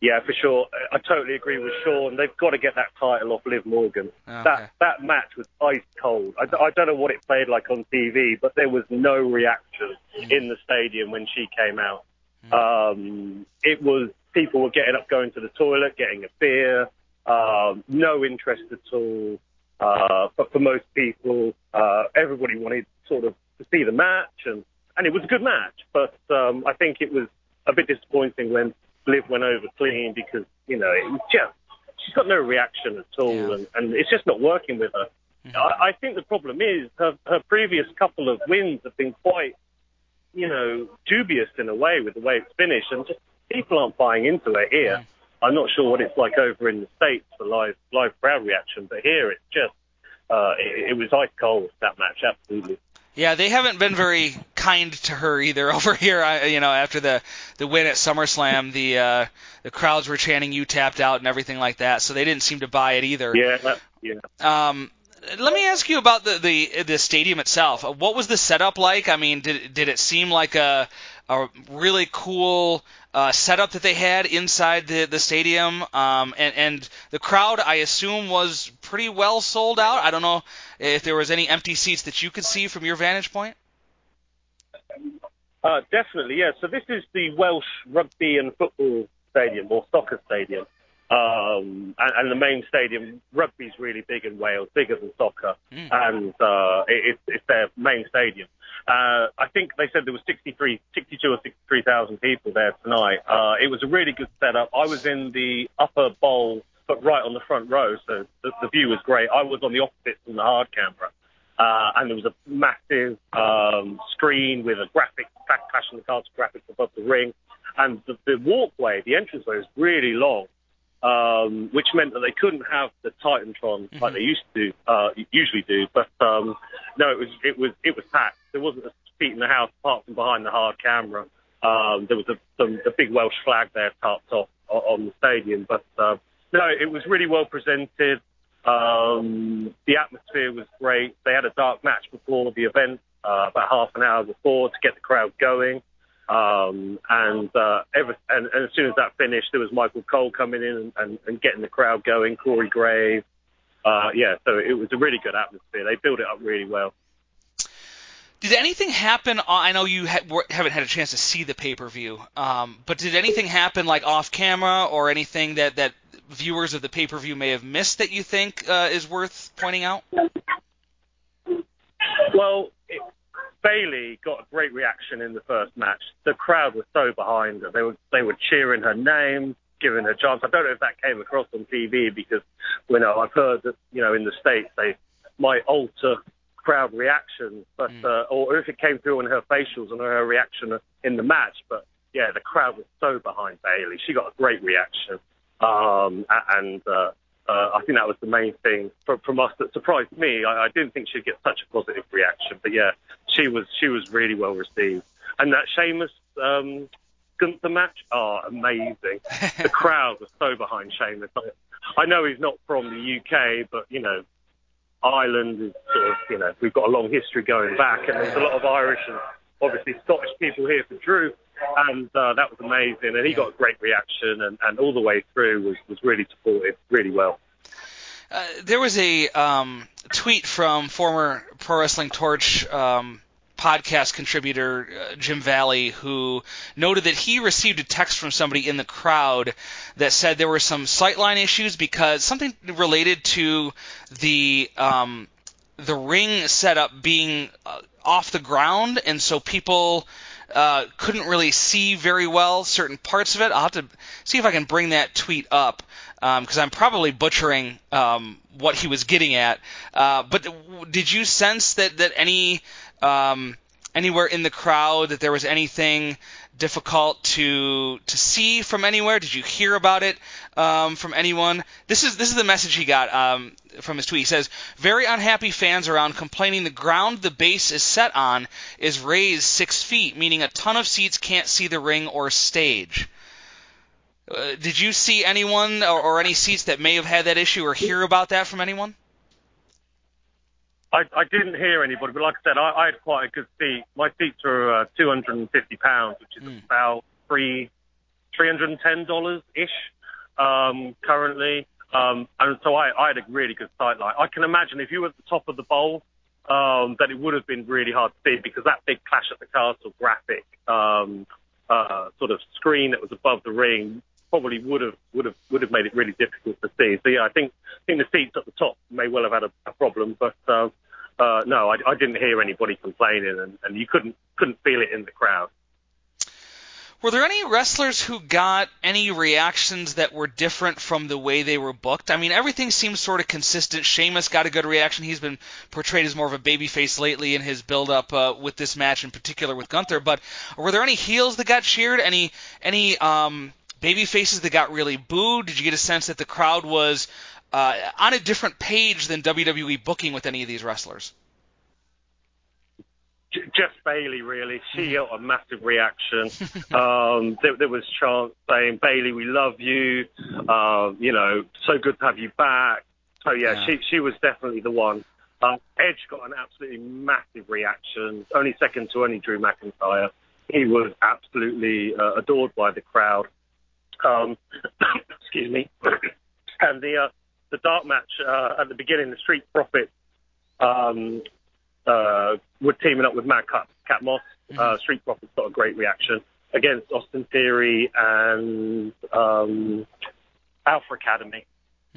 Yeah. For sure. I totally agree with Sean. They've got to get that title off Liv Morgan. Okay. That that match was ice cold. I, I don't know what it played like on TV, but there was no reaction in the stadium when she came out. Um, it was people were getting up, going to the toilet, getting a beer. Um, no interest at all. Uh, but for most people, uh, everybody wanted sort of to see the match, and and it was a good match. But um, I think it was a bit disappointing when Liv went over clean because you know it was just she's got no reaction at all, and, and it's just not working with her. I, I think the problem is her, her previous couple of wins have been quite, you know, dubious in a way with the way it's finished, and just people aren't buying into it here. I'm not sure what it's like over in the states for live live crowd reaction, but here it's just uh, it, it was ice cold that match, absolutely. Yeah, they haven't been very kind to her either over here. I, you know, after the the win at SummerSlam, the uh, the crowds were chanting "You tapped out" and everything like that, so they didn't seem to buy it either. Yeah, yeah. Um, let me ask you about the, the the stadium itself. What was the setup like? I mean, did did it seem like a a really cool uh, setup that they had inside the the stadium? Um, and and the crowd, I assume, was pretty well sold out. I don't know if there was any empty seats that you could see from your vantage point. Uh, definitely, yeah. So this is the Welsh Rugby and Football Stadium or Soccer Stadium. Um, and, and the main stadium, rugby's really big in Wales, bigger than soccer, mm. and uh, it, it's their main stadium. Uh, I think they said there was 63, 62 or 63,000 people there tonight. Uh, it was a really good setup. I was in the upper bowl, but right on the front row, so the, the view was great. I was on the opposite from the hard camera. Uh, and there was a massive um, screen with a graphic, flashing the cards graphics above the ring. And the, the walkway, the entranceway was really long um, which meant that they couldn't have the Titantron like they used to uh, usually do. But um, no, it was it was it was packed. There wasn't a seat in the house apart from behind the hard camera. Um, there was a some, a big Welsh flag there topped off on the stadium. But uh, no, it was really well presented. Um, the atmosphere was great. They had a dark match before the event, uh, about half an hour before, to get the crowd going. Um, and, uh, every, and, and as soon as that finished, there was Michael Cole coming in and, and, and getting the crowd going, Corey Graves. Uh, yeah, so it was a really good atmosphere. They built it up really well. Did anything happen? I know you ha- haven't had a chance to see the pay per view, um, but did anything happen like off camera or anything that, that viewers of the pay per view may have missed that you think uh, is worth pointing out? Well, it, Bayley got a great reaction in the first match. The crowd was so behind her. They were they were cheering her name, giving her chance. I don't know if that came across on TV because you know I've heard that you know in the states they might alter crowd reactions, but mm. uh, or if it came through on her facials and her reaction in the match. But yeah, the crowd was so behind Bayley. She got a great reaction, um, and uh, uh, I think that was the main thing from, from us that surprised me. I, I didn't think she'd get such a positive reaction, but yeah, she was she was really well received. And that Sheamus um, Gunther match, oh, amazing! the crowd was so behind Sheamus. I, I know he's not from the UK, but you know, Ireland is sort of you know we've got a long history going back, and there's a lot of Irish and obviously Scottish people here for Drew, and uh, that was amazing. And he got a great reaction, and, and all the way through was, was really supported, really well. Uh, there was a um, tweet from former Pro Wrestling Torch um, podcast contributor uh, Jim Valley who noted that he received a text from somebody in the crowd that said there were some sightline issues because something related to the um, the ring setup being uh, off the ground, and so people uh, couldn't really see very well certain parts of it. I'll have to see if I can bring that tweet up because um, I'm probably butchering um, what he was getting at. Uh, but did you sense that that any um, anywhere in the crowd that there was anything difficult to to see from anywhere? Did you hear about it um, from anyone? This is this is the message he got um, from his tweet. He says, "Very unhappy fans around complaining the ground the base is set on is raised six feet, meaning a ton of seats can't see the ring or stage." Uh, did you see anyone or, or any seats that may have had that issue or hear about that from anyone? I, I didn't hear anybody, but like I said, I, I had quite a good seat. My seats are uh, 250 pounds, which is mm. about three, 310 dollars ish um, currently. Um, and so I, I had a really good sight line. I can imagine if you were at the top of the bowl, um, that it would have been really hard to see because that big Clash at the Castle graphic um, uh, sort of screen that was above the ring probably would have would have would have made it really difficult to see. So yeah, I think I think the seats at the top may well have had a, a problem, but uh, uh, no, I, I didn't hear anybody complaining, and, and you couldn't couldn't feel it in the crowd. Were there any wrestlers who got any reactions that were different from the way they were booked? I mean, everything seems sort of consistent. Sheamus got a good reaction. He's been portrayed as more of a babyface lately in his build-up uh, with this match, in particular with Gunther. But were there any heels that got cheered? Any any um, baby faces that got really booed? Did you get a sense that the crowd was uh, on a different page than WWE booking with any of these wrestlers? Jeff Bayley, really. She got a massive reaction. um, there, there, was chants saying, "Bayley, we love you. Uh, you know, so good to have you back." So yeah, yeah, she she was definitely the one. Uh, Edge got an absolutely massive reaction, only second to only Drew McIntyre. He was absolutely uh, adored by the crowd. Um, excuse me. and the uh, the dark match uh, at the beginning, the Street Profits um, uh, were teaming up with Madcap, Cat Moss. Uh, Street Profits got a great reaction against Austin Theory and um, Alpha Academy.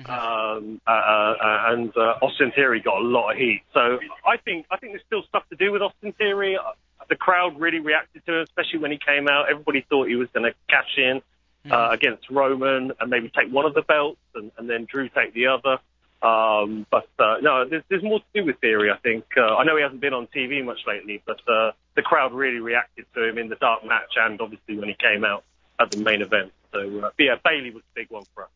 Um, uh, uh, and uh, Austin Theory got a lot of heat. So I think I think there's still stuff to do with Austin Theory. Uh, The crowd really reacted to him, especially when he came out. Everybody thought he was going to cash in uh, against Roman and maybe take one of the belts and, and then Drew take the other. Um, but uh, no, there's, there's more to do with Theory. I think uh, I know he hasn't been on TV much lately, but uh, the crowd really reacted to him in the dark match and obviously when he came out at the main event. So uh, yeah, Bayley was a big one for us.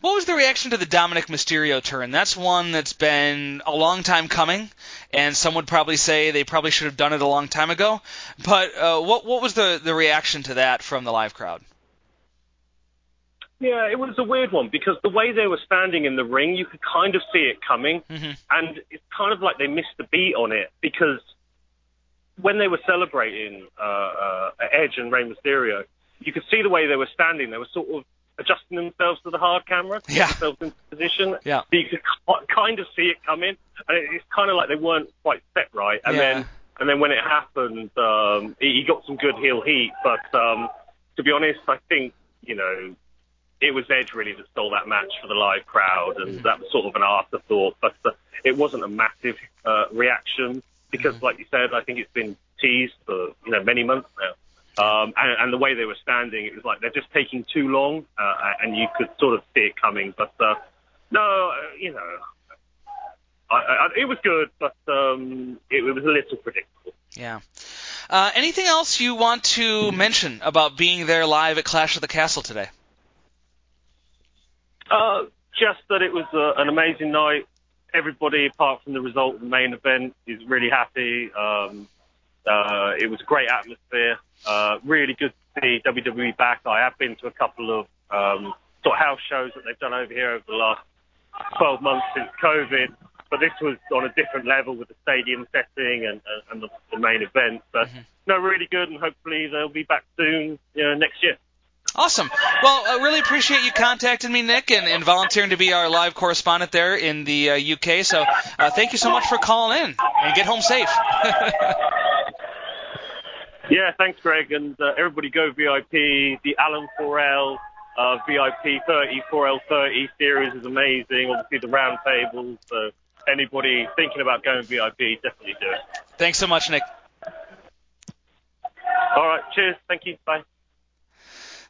What was the reaction to the Dominic Mysterio turn? That's one that's been a long time coming, and some would probably say they probably should have done it a long time ago. But uh, what what was the the reaction to that from the live crowd? Yeah, it was a weird one because the way they were standing in the ring, you could kind of see it coming, and it's kind of like they missed the beat on it because when they were celebrating uh, uh, Edge and Rey Mysterio, you could see the way they were standing. They were sort of adjusting themselves to the hard camera, to Yeah. themselves into position. Yeah. So you could kind of see it coming, and it's kind of like they weren't quite set right. And Yeah. then, and then when it happened, um, he he got some good heel heat. But um, to be honest, I think you know it was Edge really that stole that match for the live crowd, and that was sort of an afterthought. But uh, it wasn't a massive uh, reaction because, like you said, I think it's been teased for you know many months now. Um, and, and the way they were standing, it was like they're just taking too long, uh, and you could sort of see it coming. But uh, no, uh, you know, I, I, it was good, but um, it, it was a little predictable. Yeah. Uh, anything else you want to mention about being there live at Clash of the Castle today? Uh, just that it was uh, an amazing night. Everybody, apart from the result of the main event, is really happy. Um, uh, it was a great atmosphere. Uh, really good to see WWE back. I have been to a couple of um, sort of house shows that they've done over here over the last 12 months since COVID, but this was on a different level with the stadium setting and, and, and the, the main event. But no, really good, and hopefully they'll be back soon, you know, next year. Awesome. Well, I really appreciate you contacting me, Nick, and, and volunteering to be our live correspondent there in the uh, UK. So uh, thank you so much for calling in, and get home safe. Yeah, thanks, Greg, and uh, everybody go VIP. The Alan 4L uh, VIP 30 4L 30 series is amazing. Obviously, the round tables. So anybody thinking about going VIP, definitely do it. Thanks so much, Nick. All right, cheers. Thank you. Bye.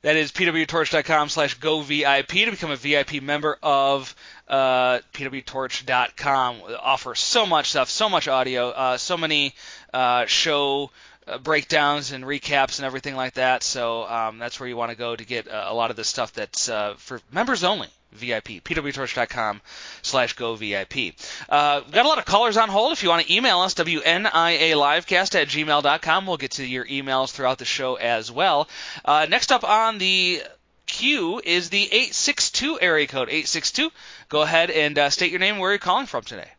That is pwtorch.com slash govip to become a VIP member of uh, pwtorch.com. Offer so much stuff, so much audio, uh, so many uh, show uh, breakdowns and recaps and everything like that. So um, that's where you want to go to get uh, a lot of the stuff that's uh, for members only. VIP, pwtorch.com slash go VIP. Uh, we've got a lot of callers on hold. If you want to email us, WNIALivecast at gmail.com. We'll get to your emails throughout the show as well. Uh, next up on the queue is the 862 area code. 862. Go ahead and uh, state your name and where you're calling from today.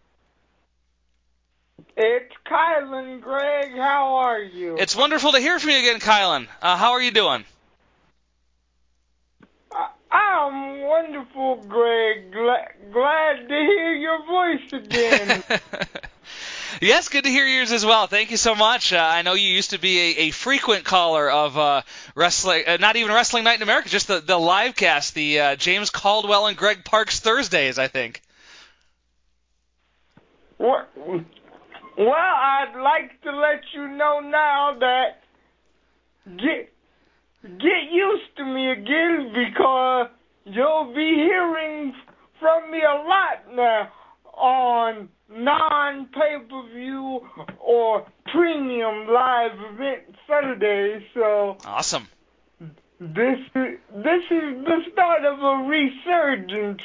It's Kylan, Greg. How are you? It's wonderful to hear from you again, Kylan. Uh, how are you doing? I'm wonderful, Greg. Gla- glad to hear your voice again. Yes, good to hear yours as well. Thank you so much. Uh, I know you used to be a, a frequent caller of uh, wrestling, uh, not even Wrestling Night in America, just the, the live cast, the uh, James Caldwell and Greg Parks Thursdays, I think. What- well, I'd like to let you know now that get get used to me again because you'll be hearing from me a lot now on non pay per view or premium live event Saturdays. So Awesome. this is this is the start of a resurgence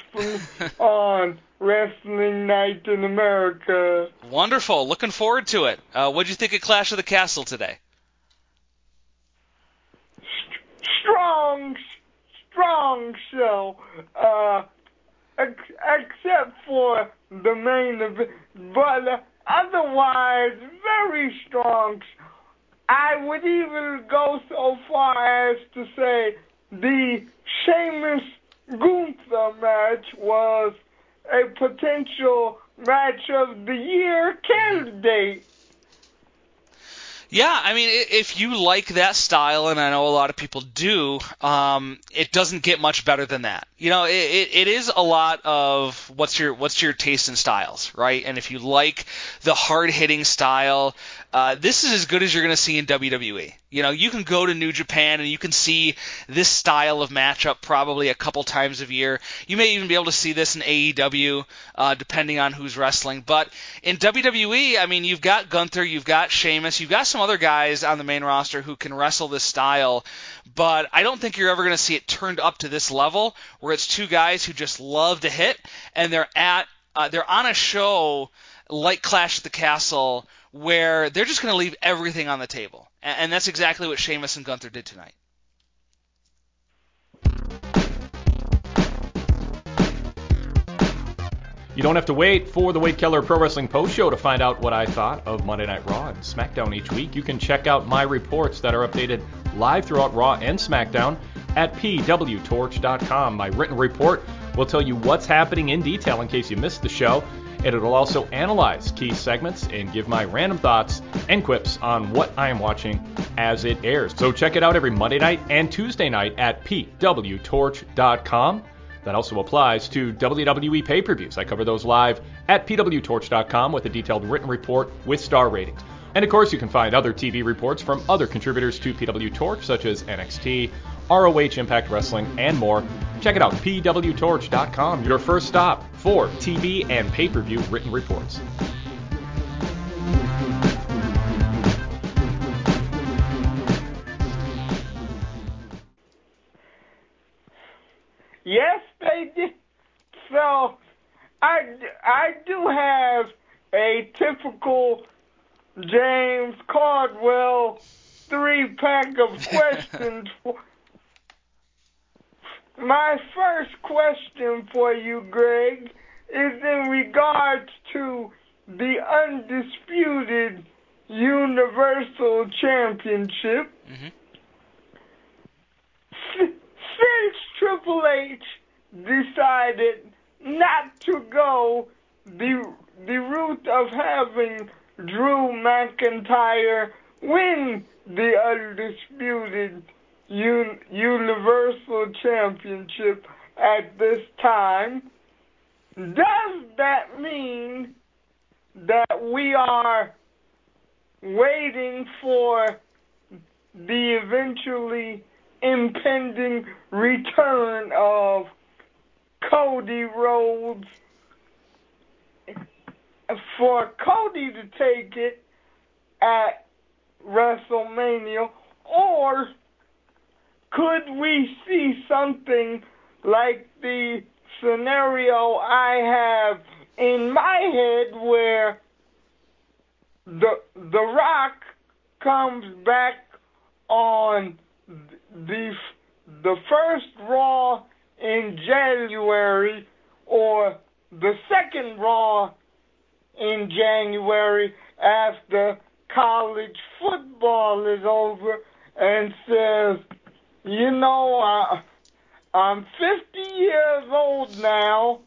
on Wrestling Night in America. Wonderful. Looking forward to it. Uh, what'd you think of Clash of the Castle today? Strong, strong show. Uh, ex- except for the main event. But otherwise, very strong. I would even go so far as to say the Sheamus Gunther match was a potential match of the year candidate. Yeah, I mean, if you like that style, and I know a lot of people do, um, it doesn't get much better than that. You know, it, it, it is a lot of what's your what's your taste in styles, right? And if you like the hard hitting style, uh, this is as good as you're going to see in WWE. You know, you can go to New Japan and you can see this style of matchup probably a couple times a year. You may even be able to see this in AEW, uh, depending on who's wrestling. But in WWE, I mean, you've got Gunther, you've got Sheamus, you've got some other guys on the main roster who can wrestle this style. But I don't think you're ever going to see it turned up to this level where it's two guys who just love to hit and they're at uh, they're on a show like Clash at the Castle where they're just going to leave everything on the table. And that's exactly what Sheamus and Gunther did tonight. You don't have to wait for the Wade Keller Pro Wrestling Post Show to find out what I thought of Monday Night Raw and SmackDown each week. You can check out my reports that are updated live throughout Raw and SmackDown at pwtorch.com. My written report will tell you what's happening in detail in case you missed the show and it'll also analyze key segments and give my random thoughts and quips on what I am watching as it airs. So check it out every Monday night and Tuesday night at pwtorch.com. That also applies to WWE pay per views. I cover those live at pwtorch.com with a detailed written report with star ratings. And of course, you can find other TV reports from other contributors to PW Torch, such as NXT, ROH Impact Wrestling, and more. Check it out, pwtorch.com, your first stop for TV and pay per view written reports. Yes, they did. So, I, I do have a typical James Caldwell three pack of questions for, my first question for you, Greg, is in regards to the undisputed Universal Championship. Mm-hmm. Since Triple H decided not to go the the route of having Drew McIntyre win the undisputed un- Universal Championship at this time. Does that mean that we are waiting for the eventually impending return of Cody Rhodes for Cody to take it at WrestleMania or could we see something like the scenario I have in my head where the the Rock comes back on the the first Raw in January or the second Raw in January after college football is over and says, you know, uh, I'm 50 years old now,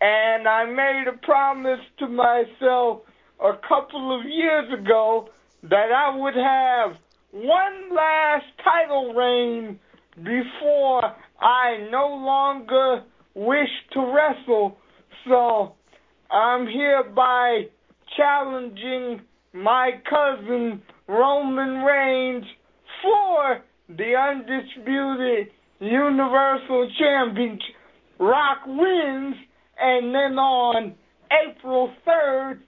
and I made a promise to myself a couple of years ago that I would have one last title reign before I no longer wish to wrestle. So I'm hereby challenging my cousin Roman Reigns for the undisputed Universal Champion, Rock wins, and then on April 3rd,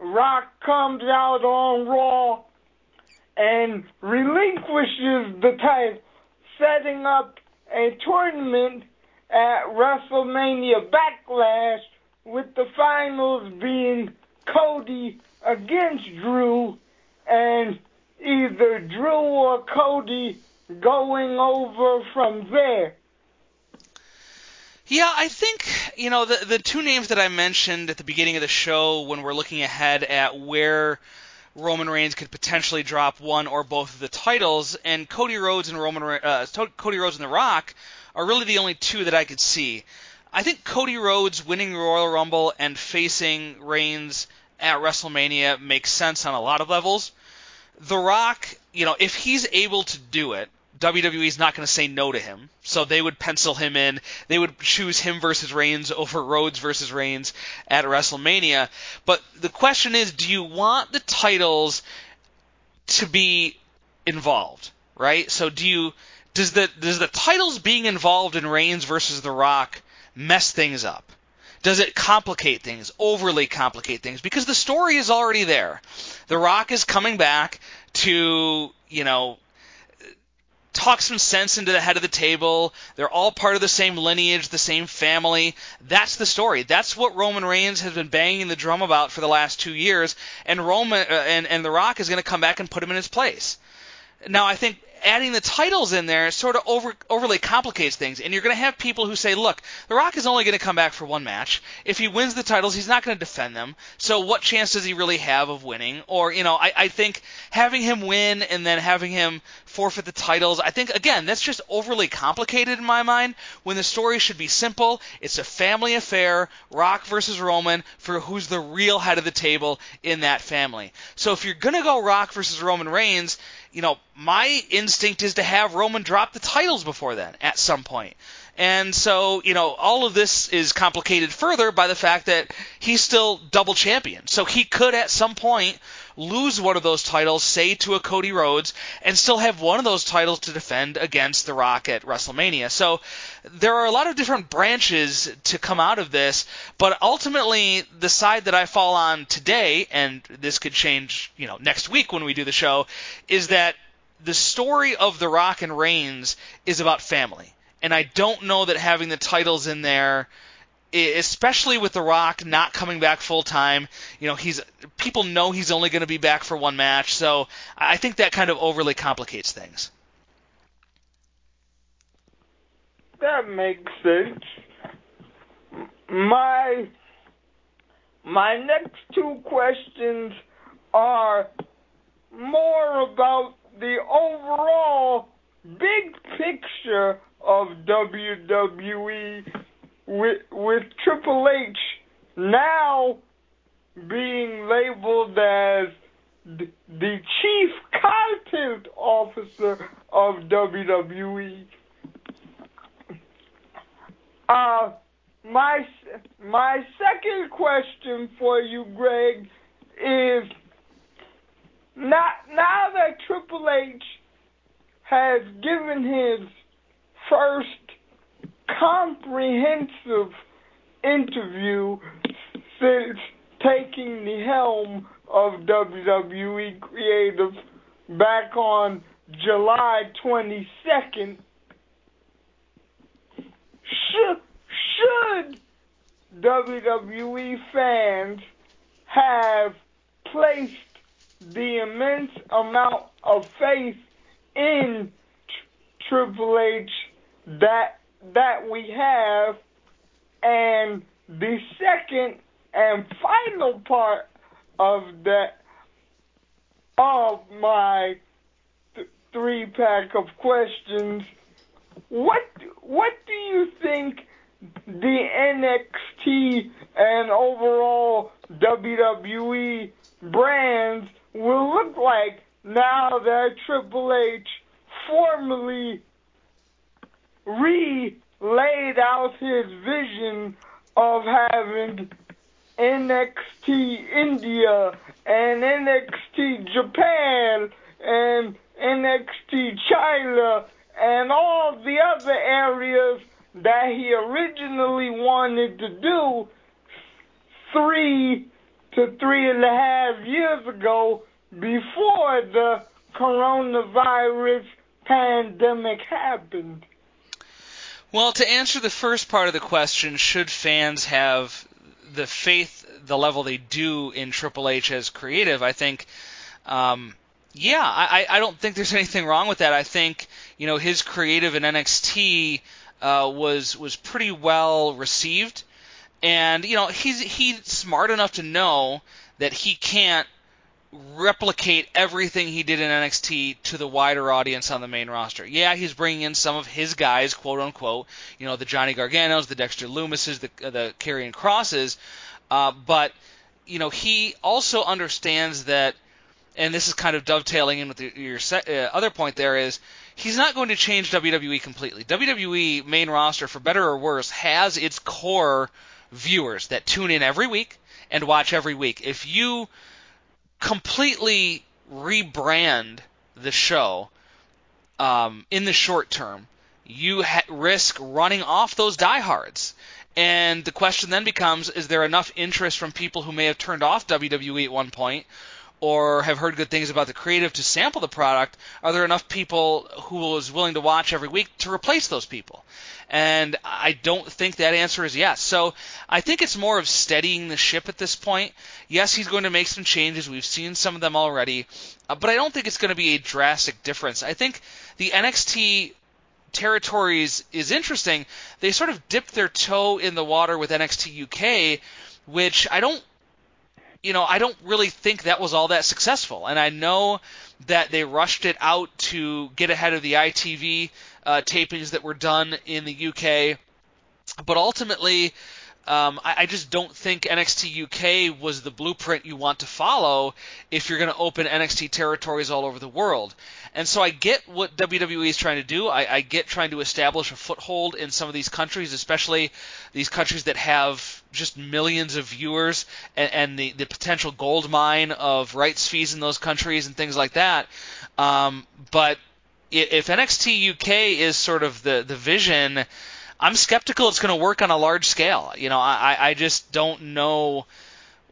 Rock comes out on Raw and relinquishes the title, setting up a tournament at WrestleMania Backlash with the finals being Cody against Drew and either Drew or Cody going over from there. Yeah, I think you know the the two names that I mentioned at the beginning of the show when we're looking ahead at where Roman Reigns could potentially drop one or both of the titles, and Cody Rhodes and Roman uh, Cody Rhodes and The Rock are really the only two that I could see. I think Cody Rhodes winning Royal Rumble and facing Reigns at WrestleMania makes sense on a lot of levels. The Rock, you know, if he's able to do it, WWE's not going to say no to him. So they would pencil him in. They would choose him versus Reigns over Rhodes versus Reigns at WrestleMania. But the question is, do you want the titles to be involved, right? So do you does the does the titles being involved in Reigns versus The Rock mess things up? Does it complicate things, overly complicate things? Because the story is already there. The Rock is coming back to, you know, talk some sense into the head of the table. They're all part of the same lineage, the same family. That's the story. That's what Roman Reigns has been banging the drum about for the last two years, and Roman uh, and and The Rock is going to come back and put him in his place. Now, I think adding the titles in there sort of over, overly complicates things. And you're going to have people who say, look, The Rock is only going to come back for one match. If he wins the titles, he's not going to defend them. So what chance does he really have of winning? Or, you know, I, I think having him win and then having him forfeit the titles, I think, again, that's just overly complicated in my mind when the story should be simple. It's a family affair, Rock versus Roman, for who's the real head of the table in that family. So if you're going to go Rock versus Roman Reigns, you know, my instinct is to have Roman drop the titles before then at some point. And so, you know, all of this is complicated further by the fact that he's still double champion. So he could at some point lose one of those titles, say to a Cody Rhodes, and still have one of those titles to defend against The Rock at WrestleMania. So there are a lot of different branches to come out of this, but ultimately the side that I fall on today, and this could change, you know, next week when we do the show, is that the story of The Rock and Reigns is about family. And I don't know that having the titles in there especially with The Rock not coming back full time. You know, he's people know he's only going to be back for one match, so I think that kind of overly complicates things. That makes sense. My my next two questions are more about the overall big picture of WWE with with Triple H now being labeled as the chief content officer of WWE. Uh, my my second question for you, Greg, is not now that Triple H has given his first comprehensive interview since taking the helm of WWE Creative back on July 22nd. Should, WWE fans have placed the immense amount of faith in Triple H that that we have. And the second and final part of that of my th- three pack of questions what what do you think the NXT and overall WWE brands will look like now that Triple H formally re laid out his vision of having NXT India and NXT Japan and NXT China and all the other areas that he originally wanted to do three to three and a half years ago before the coronavirus pandemic happened. Well, to answer the first part of the question, should fans have the faith, the level they do in Triple H as creative, I think, um, yeah, I, I don't think there's anything wrong with that. I think, you know, his creative in NXT uh, was was pretty well received, and you know he's he's smart enough to know that he can't replicate everything he did in NXT to the wider audience on the main roster. Yeah, he's bringing in some of his guys, quote unquote, you know, the Johnny Garganos, the Dexter Lumises, the the Karrion Krosses, uh, but you know he also understands that, and this is kind of dovetailing in with your uh, other point. There is he's not going to change WWE completely. WWE main roster, for better or worse, has its core viewers that tune in every week and watch every week. If you completely rebrand the show um, in the short term, you ha- risk running off those diehards. And the question then becomes is there enough interest from people who may have turned off WWE at one point or have heard good things about the creative to sample the product? Are there enough people who is willing to watch every week to replace those people? And I don't think that answer is yes. So I think it's more of steadying the ship at this point. Yes, he's going to make some changes. We've seen some of them already. Uh, but I don't think it's going to be a drastic difference. I think the NXT territories is interesting. They sort of dipped their toe in the water with NXT UK, which I don't you know, I don't really think that was all that successful. And I know that they rushed it out to get ahead of the ITV uh, tapings that were done in the UK. But ultimately, um, I, I, just don't think NXT UK was the blueprint you want to follow if you're going to open NXT territories all over the world. And so I get what WWE is trying to do. I, I get trying to establish a foothold in some of these countries, especially these countries that have just millions of viewers and, and the, the potential gold mine of rights fees in those countries and things like that. Um, but if NXT UK is sort of the, the vision, I'm skeptical it's going to work on a large scale. You know, I, I just don't know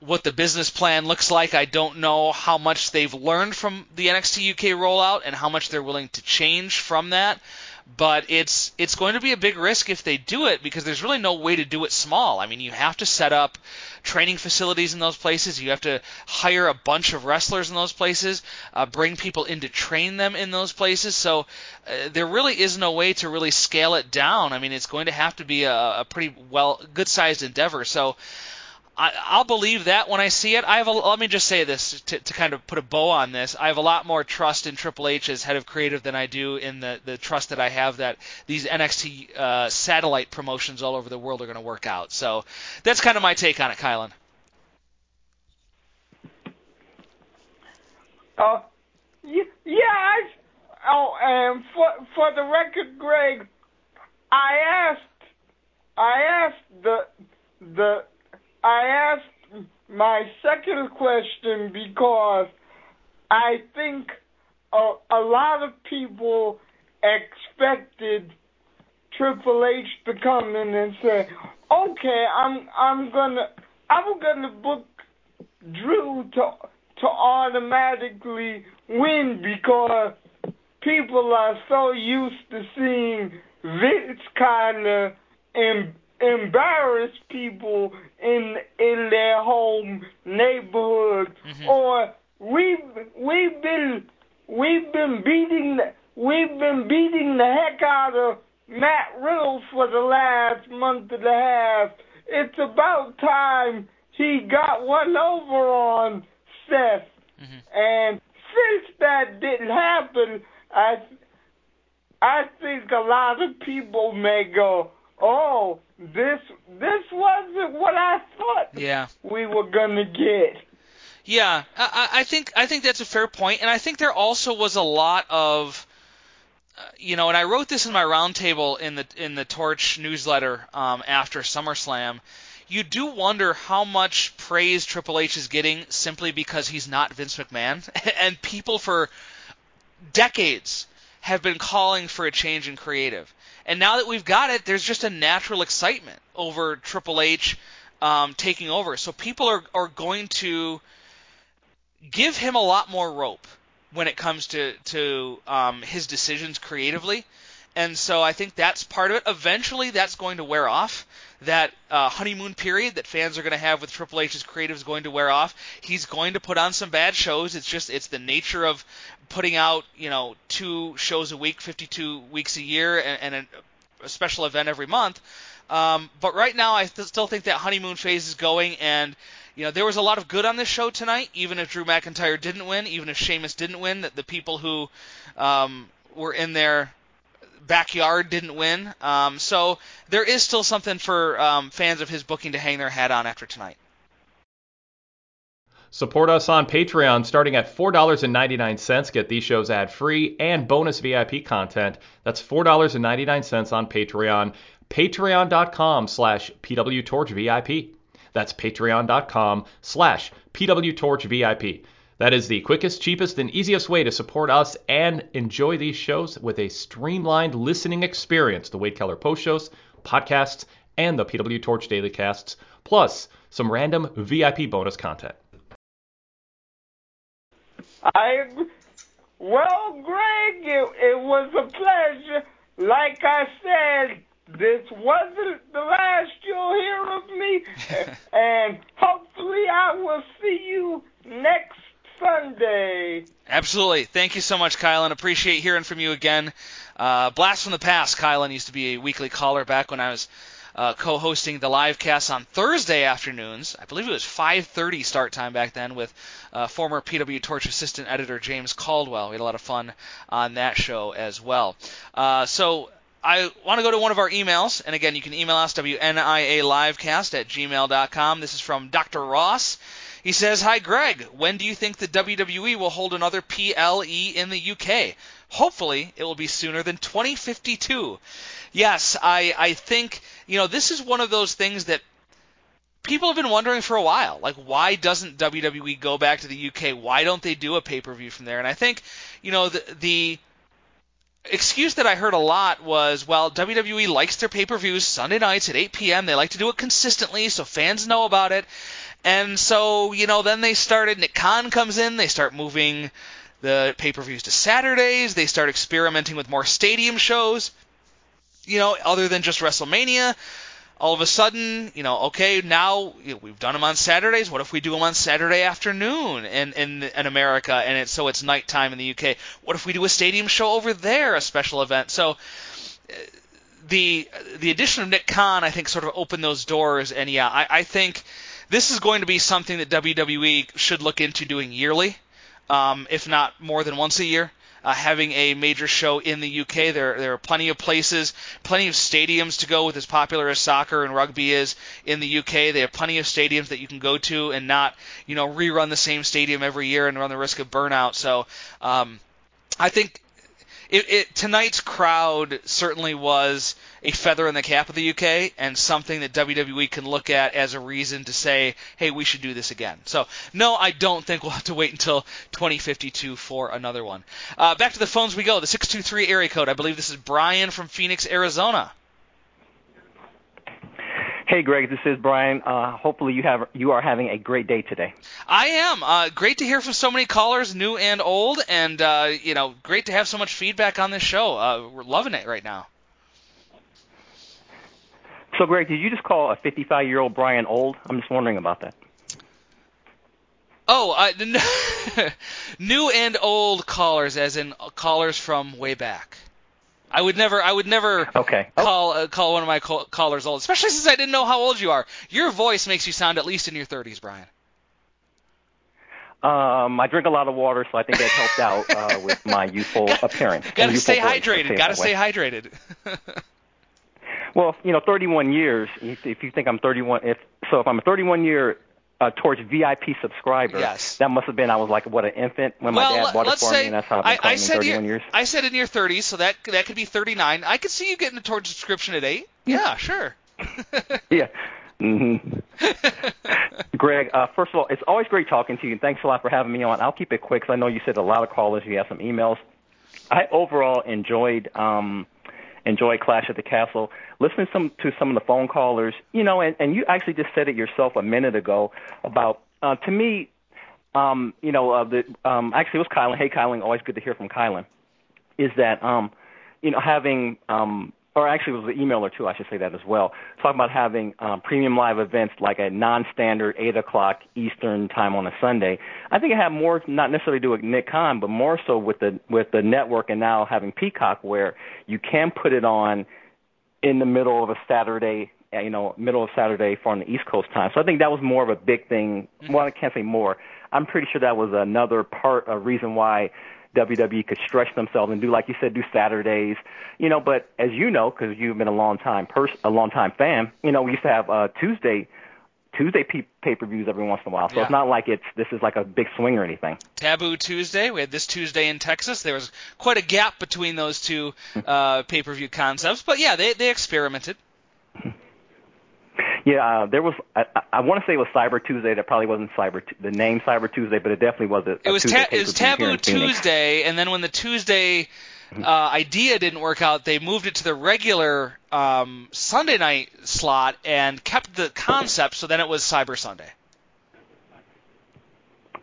what the business plan looks like. I don't know how much they've learned from the NXT UK rollout and how much they're willing to change from that but it's it's going to be a big risk if they do it because there's really no way to do it small. I mean, you have to set up training facilities in those places. You have to hire a bunch of wrestlers in those places, uh, bring people in to train them in those places. So uh, there really is no way to really scale it down. I mean, it's going to have to be a, a pretty well good-sized endeavor. So I, will believe that when I see it. I have a, let me just say this to, to kind of put a bow on this. I have a lot more trust in Triple H as head of creative than I do in the, the trust that I have that these NXT uh, satellite promotions all over the world are going to work out. So that's kind of my take on it, Kylan. Uh, yeah, oh, and for for the record, Greg, I asked, I asked the the I asked my second question because I think a, a lot of people expected Triple H to come in and say, "Okay, I'm I'm gonna I'm gonna book Drew to to automatically win because people are so used to seeing Vince kind of embarrass people in in their home neighborhood mm-hmm. or we've we've been we've been beating we've been beating the heck out of Matt Riddle for the last month and a half. It's about time he got one over on Seth. Mm-hmm. And since that didn't happen, I I think a lot of people may go, "Oh, this this wasn't what I thought yeah. we were gonna get. Yeah, I, I think I think that's a fair point, and I think there also was a lot of, uh, you know, and I wrote this in my roundtable in the in the Torch newsletter um, after SummerSlam. You do wonder how much praise Triple H is getting simply because he's not Vince McMahon, and people for decades have been calling for a change in creative. And now that we've got it, there's just a natural excitement over Triple H um, taking over. So people are, are going to give him a lot more rope when it comes to to um, his decisions creatively. And so I think that's part of it. Eventually, that's going to wear off. That uh, honeymoon period that fans are going to have with Triple H's creative is going to wear off. He's going to put on some bad shows. It's just it's the nature of putting out you know two shows a week, 52 weeks a year, and, and a special event every month. Um, but right now, I th- still think that honeymoon phase is going, and you know there was a lot of good on this show tonight. Even if Drew McIntyre didn't win, even if Sheamus didn't win, that the people who um, were in their backyard didn't win. Um, so there is still something for um, fans of his booking to hang their hat on after tonight. Support us on Patreon starting at $4.99. Get these shows ad free and bonus VIP content. That's $4.99 on Patreon. Patreon.com slash PWTorchVIP. That's patreon.com slash PWTorchVIP. That is the quickest, cheapest, and easiest way to support us and enjoy these shows with a streamlined listening experience. The Wade Keller post shows, podcasts, and the PW Torch daily casts, plus some random VIP bonus content. I well, Greg, it, it was a pleasure. Like I said, this wasn't the last you'll hear of me, and hopefully I will see you next Sunday. Absolutely. Thank you so much, Kylan. Appreciate hearing from you again. Uh, blast from the past. Kylan used to be a weekly caller back when I was uh, co-hosting the live cast on Thursday afternoons. I believe it was 5:30 start time back then with uh, former PW Torch assistant editor James Caldwell. We had a lot of fun on that show as well. Uh, so I want to go to one of our emails, and again, you can email us wnialivecast at gmail.com. This is from Dr. Ross. He says, Hi, Greg. When do you think the WWE will hold another PLE in the UK? Hopefully, it will be sooner than 2052. Yes, I, I think, you know, this is one of those things that people have been wondering for a while. Like, why doesn't WWE go back to the UK? Why don't they do a pay per view from there? And I think, you know, the, the excuse that I heard a lot was, well, WWE likes their pay per views Sunday nights at 8 p.m. They like to do it consistently so fans know about it. And so, you know, then they started, Nick Khan comes in, they start moving the pay per views to Saturdays, they start experimenting with more stadium shows, you know, other than just WrestleMania. All of a sudden, you know, okay, now we've done them on Saturdays. What if we do them on Saturday afternoon in, in in America, and it's so it's nighttime in the UK? What if we do a stadium show over there, a special event? So the the addition of Nick Khan, I think, sort of opened those doors. And yeah, I, I think this is going to be something that WWE should look into doing yearly, um, if not more than once a year uh, having a major show in the UK. There, there are plenty of places, plenty of stadiums to go with as popular as soccer and rugby is in the UK. They have plenty of stadiums that you can go to and not, you know, rerun the same stadium every year and run the risk of burnout. So, um, I think it, it, tonight's crowd certainly was a feather in the cap of the UK and something that WWE can look at as a reason to say, hey, we should do this again. So, no, I don't think we'll have to wait until 2052 for another one. Uh, back to the phones we go. The 623 area code. I believe this is Brian from Phoenix, Arizona. Hey, Greg, this is Brian. Uh, hopefully, you have you are having a great day today. I am. Uh, great to hear from so many callers, new and old, and uh, you know, great to have so much feedback on this show. Uh, we're loving it right now. So, Greg, did you just call a 55 year old Brian old? I'm just wondering about that. Oh, uh, new and old callers, as in callers from way back. I would never, I would never okay. call uh, call one of my call- callers old, especially since I didn't know how old you are. Your voice makes you sound at least in your 30s, Brian. Um, I drink a lot of water, so I think that helped out uh, with my youthful appearance. Got to stay hydrated. Got to stay hydrated. well, you know, 31 years. If, if you think I'm 31, if so, if I'm a 31 year uh, Torch VIP subscriber. Yes. That must have been I was like what an infant when well, my dad bought it for say, me, and that's how I've been I, I said 31 your, years. I said in your 30s, so that that could be 39. I could see you getting a Torch subscription at eight. Yeah, sure. yeah. Mm-hmm. Greg, uh, first of all, it's always great talking to you, and thanks a lot for having me on. I'll keep it quick because I know you said a lot of callers. You have some emails. I overall enjoyed um, enjoyed Clash at the Castle. Listening some, to some of the phone callers, you know, and, and you actually just said it yourself a minute ago about uh, to me, um, you know, uh, the um, actually it was Kylan. Hey, Kylan, always good to hear from Kylan. Is that um, you know having um, or actually it was an email or two, I should say that as well. Talking about having um, premium live events like a non-standard eight o'clock Eastern time on a Sunday. I think it had more not necessarily to do with Nick Khan, but more so with the with the network and now having Peacock, where you can put it on in the middle of a Saturday, uh, you know, middle of Saturday for on the East Coast time. So I think that was more of a big thing. Well, I can't say more. I'm pretty sure that was another part, a reason why WWE could stretch themselves and do, like you said, do Saturdays. You know, but as you know, because you've been a long time person, a long time fan, you know, we used to have uh, Tuesday. Tuesday pay per views every once in a while, so Yeah. it's not like it's this is like a big swing or anything. Taboo Tuesday. We had this Tuesday in Texas. There was quite a gap between those two uh, pay per view concepts, but yeah, they they experimented. Yeah, uh, there was. I, I- want to say it was Cyber Tuesday. That probably wasn't Cyber Tu- the name Cyber Tuesday, but it definitely was a, It was ta- it was Taboo. Tuesday, and then when the Tuesday uh, idea didn't work out, they moved it to the regular um, Sunday night slot and kept the concept. So then it was Cyber Sunday.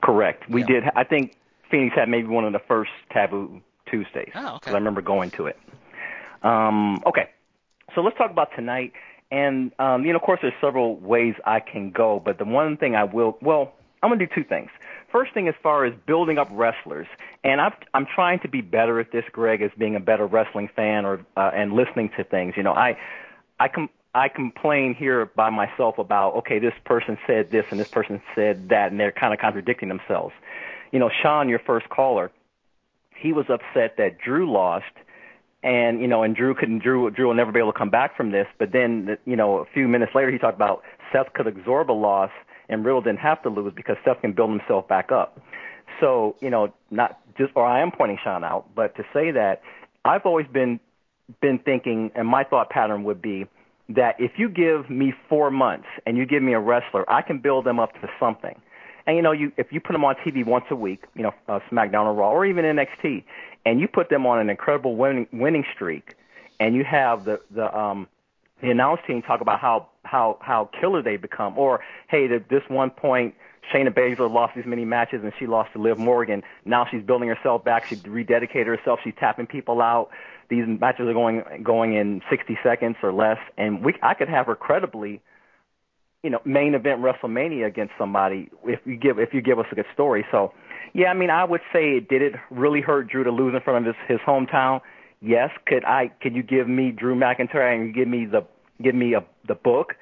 Correct. We did. I think Phoenix had maybe one of the first Taboo Tuesdays. Oh, okay. I remember going to it. Um, okay, so let's talk about tonight. And um, you know, of course, there's several ways I can go, but the one thing I will, well, I'm gonna do two things. First thing, as far as building up wrestlers, and I've, I'm trying to be better at this, Greg, as being a better wrestling fan or uh, and listening to things. You know, I, I com- I complain here by myself about okay, this person said this and this person said that, and they're kind of contradicting themselves. You know, Sean, your first caller, he was upset that Drew lost, and you know, and Drew couldn't. Drew Drew will never be able to come back from this. But then, you know, a few minutes later, he talked about Seth could absorb a loss, and Riddle didn't have to lose because Seth can build himself back up. So, you know, not just, or I am pointing Sean out, but to say that I've always been been thinking, and my thought pattern would be that if you give me four months and you give me a wrestler, I can build them up to something. And you know, you if you put them on TV once a week, you know, uh, SmackDown or Raw or even NXT, and you put them on an incredible winning winning streak, and you have the the um the announce team talk about how how how killer they become, or hey, at this one point Shayna Baszler lost these many matches and she lost to Liv Morgan. Now she's building herself back. She rededicated herself. She's tapping people out. These matches are going going in 60 seconds or less, and we I could have her credibly, you know, main event WrestleMania against somebody if you give if you give us a good story. So, yeah, I mean, I would say did it really hurt Drew to lose in front of his his hometown? Yes. Could I? Could you give me Drew McIntyre and give me the give me a the book?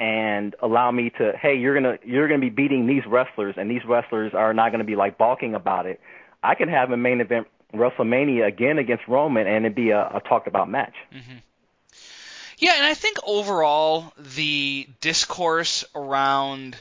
and allow me to hey you're gonna you're gonna be beating these wrestlers and these wrestlers are not gonna be like balking about it i can have a main event wrestlemania again against roman and it'd be a, a talked about match mm-hmm. Yeah, and I think overall the discourse around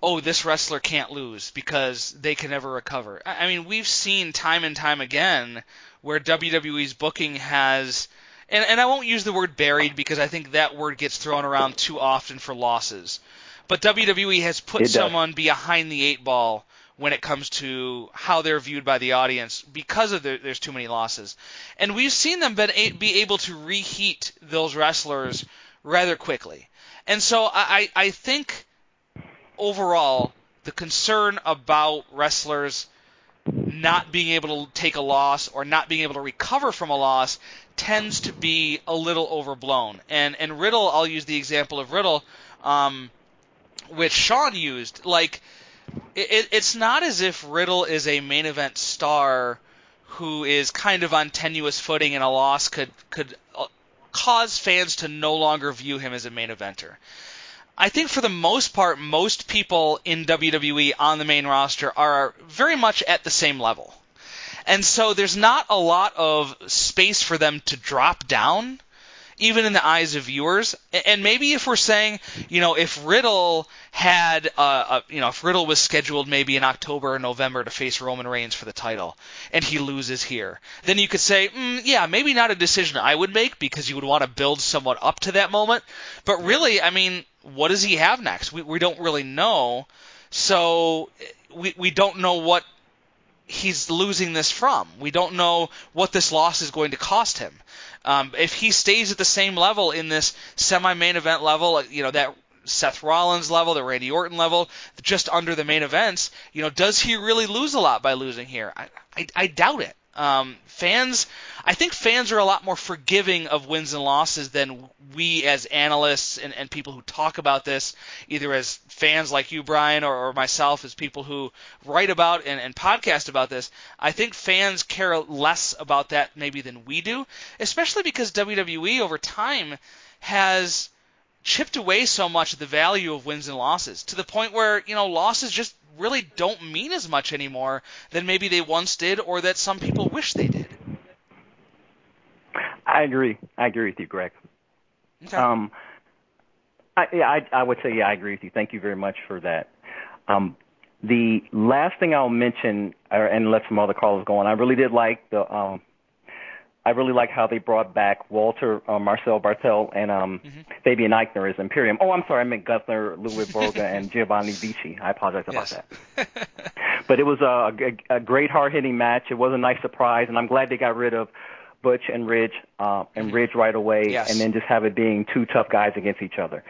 oh this wrestler can't lose because they can never recover. I mean, we've seen time and time again where WWE's booking has and and I won't use the word buried because I think that word gets thrown around too often for losses. But WWE has put someone behind the eight ball when it comes to how they're viewed by the audience because of the, there's too many losses. And we've seen them been a, be able to reheat those wrestlers rather quickly. And so I, I think overall the concern about wrestlers not being able to take a loss or not being able to recover from a loss tends to be a little overblown. And and Riddle, I'll use the example of Riddle, um, which Sean used. Like it, it- it's not as if Riddle is a main event star who is kind of on tenuous footing and a loss could could uh, cause fans to no longer view him as a main eventer. I think for the most part, most people in WWE on the main roster are very much at the same level. And so there's not a lot of space for them to drop down, even in the eyes of viewers. And maybe if we're saying, you know, if Riddle had, uh, a, you know, if Riddle was scheduled maybe in October or November to face Roman Reigns for the title, and he loses here, then you could say, mm, yeah, maybe not a decision I would make because you would want to build someone up to that moment. But really, I mean, what does he have next? We we don't really know. So we we don't know what he's losing this from. We don't know what this loss is going to cost him. Um, if he stays at the same level in this semi-main event level, you know that Seth Rollins level, the Randy Orton level, just under the main events, you know, does he really lose a lot by losing here? I I, I doubt it. Um, fans, I think fans are a lot more forgiving of wins and losses than we as analysts and, and people who talk about this, either as fans like you, Brian, or, or myself as people who write about and, and podcast about this. I think fans care less about that maybe than we do, especially because WWE over time has chipped away so much of the value of wins and losses to the point where you know losses just really don't mean as much anymore than maybe they once did or that some people wish they did. I agree. I agree with you, Greg. Okay. Um, I, yeah, I, I would say yeah, I agree with you. Thank you very much for that. Um, the last thing I'll mention, uh, and let some other callers go on. I really did like the. Um, I really like how they brought back Walter uh, Marcel Barthel and um, Mm-hmm. Fabian Aichner as Imperium. Oh, I'm sorry, I meant Gunther, Louis Borga, and Giovanni Vinci. I apologize about Yes. that. But it was a, a, a great hard-hitting match. It was a nice surprise, and I'm glad they got rid of Butch and Ridge uh, and Ridge right away, Mm-hmm. Yes. and then just have it being two tough guys against each other.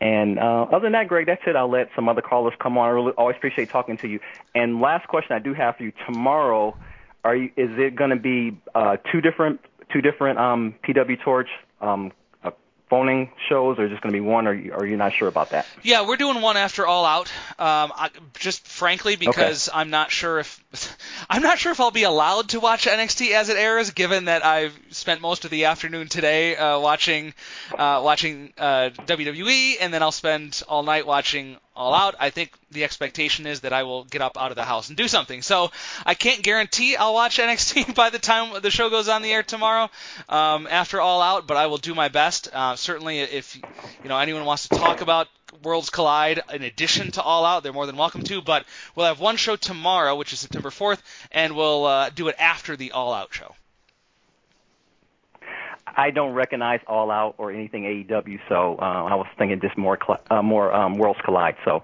And uh, other than that, Greg, that's it. I'll let some other callers come on. I really, always appreciate talking to you. And last question I do have for you tomorrow: Are you? Is it going to be uh, two different two different um, PW Torch um, uh, phoning shows, or just going to be one? Or you- are you not sure about that? Yeah, we're doing one after All Out. Um, I, just frankly because I'm not sure if I'm not sure if I'll be allowed to watch NXT as it airs, given that I've spent most of the afternoon today uh, watching uh, watching uh, WWE, and then I'll spend all night watching All Out. I think the expectation is that I will get up out of the house and do something. So I can't guarantee I'll watch NXT by the time the show goes on the air tomorrow um, after All Out, but I will do my best. Uh, certainly, if you know anyone wants to talk about Worlds Collide in addition to All Out, they're more than welcome to. But we'll have one show tomorrow, which is September 4th, and we'll uh, do it after the All Out show. I don't recognize All Out or anything AEW, so uh, I was thinking just more cl- uh, more um, Worlds Collide. So.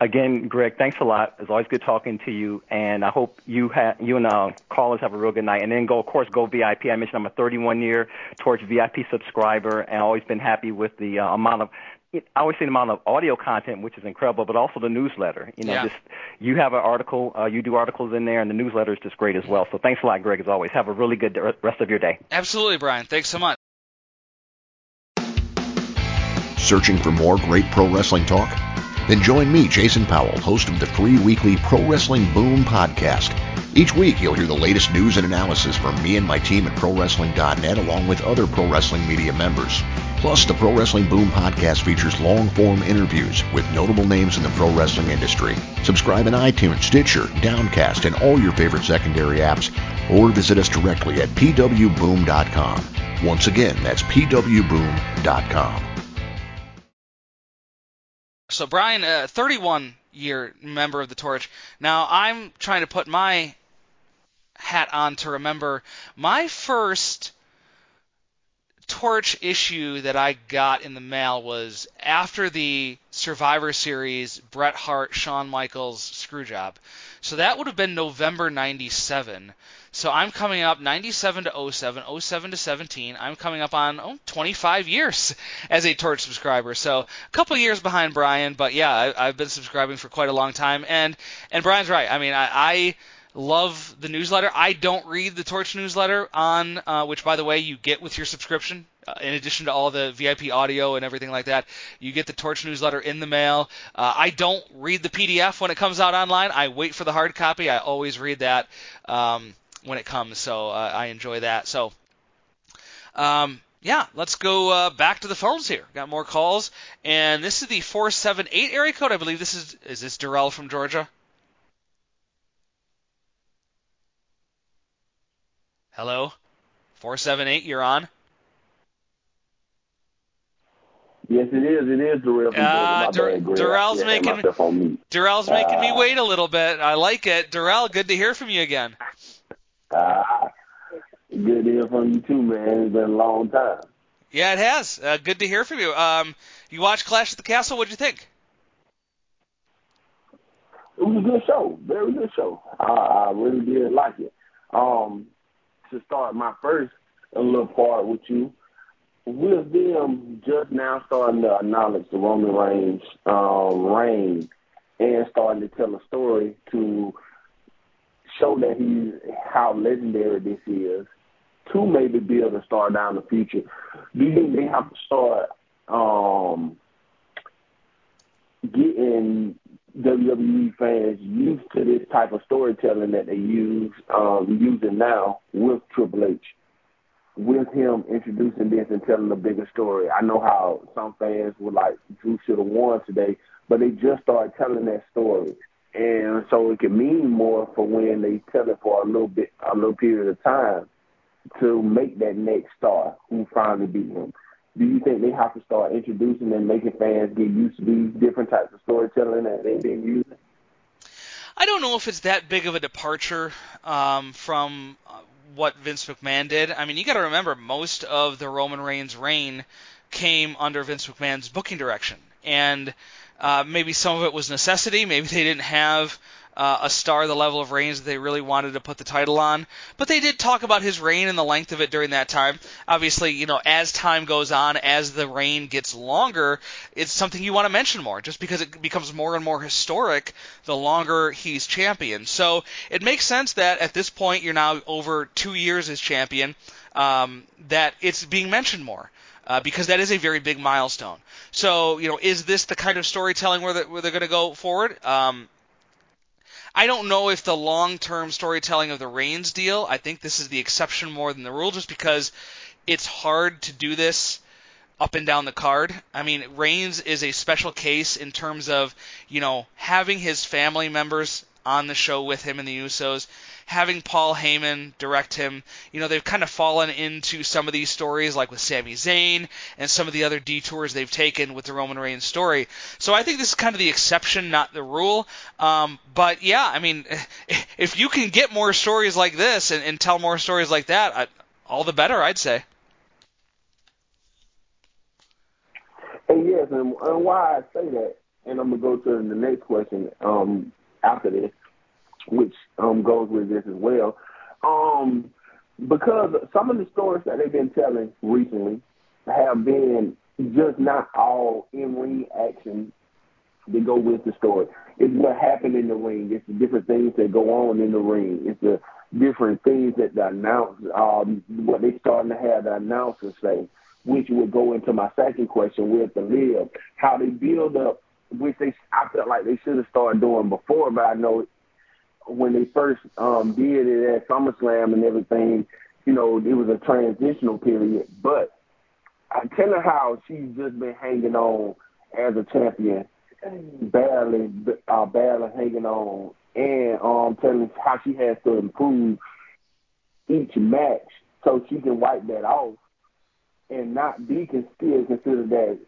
Again, Greg, thanks a lot. It's always good talking to you, and I hope you ha- you and uh, callers have a real good night. And then go, of course, go VIP. I mentioned I'm a 31 year Torch VIP subscriber, and always been happy with the uh, amount of. I always say the amount of audio content, which is incredible, but also the newsletter. You know, Yeah. just you have an article, uh, you do articles in there, and the newsletter is just great as well. So thanks a lot, Greg, as always. Have a really good rest of your day. Absolutely, Brian. Thanks so much. Searching for more great pro wrestling talk? Then join me, Jason Powell, host of the free weekly Pro Wrestling Boom podcast. Each week, you'll hear the latest news and analysis from me and my team at ProWrestling.net, along with other pro wrestling media members. Plus, the Pro Wrestling Boom podcast features long form interviews with notable names in the pro wrestling industry. Subscribe in iTunes, Stitcher, Downcast, and all your favorite secondary apps, or visit us directly at pwboom.com. Once again, that's pwboom.com. So Brian, a 31 year member of the Torch. Now I'm trying to put my hat on to remember my first Torch issue that I got in the mail was after the Survivor Series Bret Hart Shawn Michaels screwjob. So that would have been November 97. So I'm coming up 97 to 07, 07 to 17. I'm coming up on oh, 25 years as a Torch subscriber. So a couple years behind Brian, but yeah, I, I've been subscribing for quite a long time. And and Brian's right. I mean, I, I love the newsletter. I don't read the Torch newsletter on, uh, which by the way you get with your subscription. Uh, in addition to all the VIP audio and everything like that, you get the Torch newsletter in the mail. Uh, I don't read the PDF when it comes out online. I wait for the hard copy. I always read that um, when it comes, so uh, I enjoy that. So, um, yeah, let's go uh, back to the phones here. Got more calls, and this is the 478 area code. I believe this is is this Durrell from Georgia. Hello, 478. You're on. Yes, it is. It is Durrell. Uh, Georgia. My bad, Greg. Darrell's Yeah, making mute. Darrell's making me Ah. wait a little bit. I like it. Durrell, good to hear from you again. Ah, good to hear from you too, man. It's been a long time. Yeah, it has. Uh, good to hear from you. Um, you watched Clash at the Castle. What'd you think? It was a good show, very good show. I, I really did like it. Um, to start my first little part with you, with them just now starting to acknowledge the Roman Reigns um, reign and starting to tell a story to show that he's how legendary this is, to maybe build a star down the future. Do you think they have to start um, getting WWE fans used to this type of storytelling that they use um, using now with Triple H, with him introducing this and telling a bigger story. I know how some fans were like Drew should have won today, but they just started telling that story, and so it can mean more for when they tell it for a little bit, a little period of time to make that next star who finally beat him do you think they have to start introducing and making fans get used to these different types of storytelling that they've been using? I don't know if it's that big of a departure um, from uh, what Vince McMahon did. I mean, you got to remember most of the Roman Reigns reign came under Vince McMahon's booking direction, and uh, maybe some of it was necessity. Maybe they didn't have uh, a star the level of Reigns that they really wanted to put the title on. But they did talk about his reign and the length of it during that time. Obviously, you know, as time goes on, as the reign gets longer, it's something you want to mention more, just because it becomes more and more historic the longer he's champion. So it makes sense that at this point you're now over two years as champion, um, that it's being mentioned more. Uh, because that is a very big milestone. So, you know, is this the kind of storytelling where, the, where they're going to go forward? Um, I don't know if the long term storytelling of the Reigns deal, I think this is the exception more than the rule just because it's hard to do this up and down the card. I mean, Reigns is a special case in terms of, you know, having his family members on the show with him and the Usos, having Paul Heyman direct him. You know, they've kind of fallen into some of these stories, like with Sami Zayn and some of the other detours they've taken with the Roman Reigns story. So I think this is kind of the exception, not the rule. Um, but yeah, I mean, if you can get more stories like this and, and tell more stories like that, I, all the better, I'd say. And yes, and, and why I say that, and I'm gonna go to the next question um, after this which um, goes with this as well. Um, because some of the stories that they've been telling recently have been just not all in ring action go with the story. It's what happened in the ring. It's the different things that go on in the ring. It's the different things that the announce, um, what they starting to have the announcers say, which would go into my second question with the live, how they build up, which they I felt like they should have started doing before, but I know when they first um, did it at SummerSlam and everything, you know, it was a transitional period. But I tell her how she's just been hanging on as a champion, barely, uh, barely hanging on, and um, telling how she has to improve each match so she can wipe that off and not be still considered that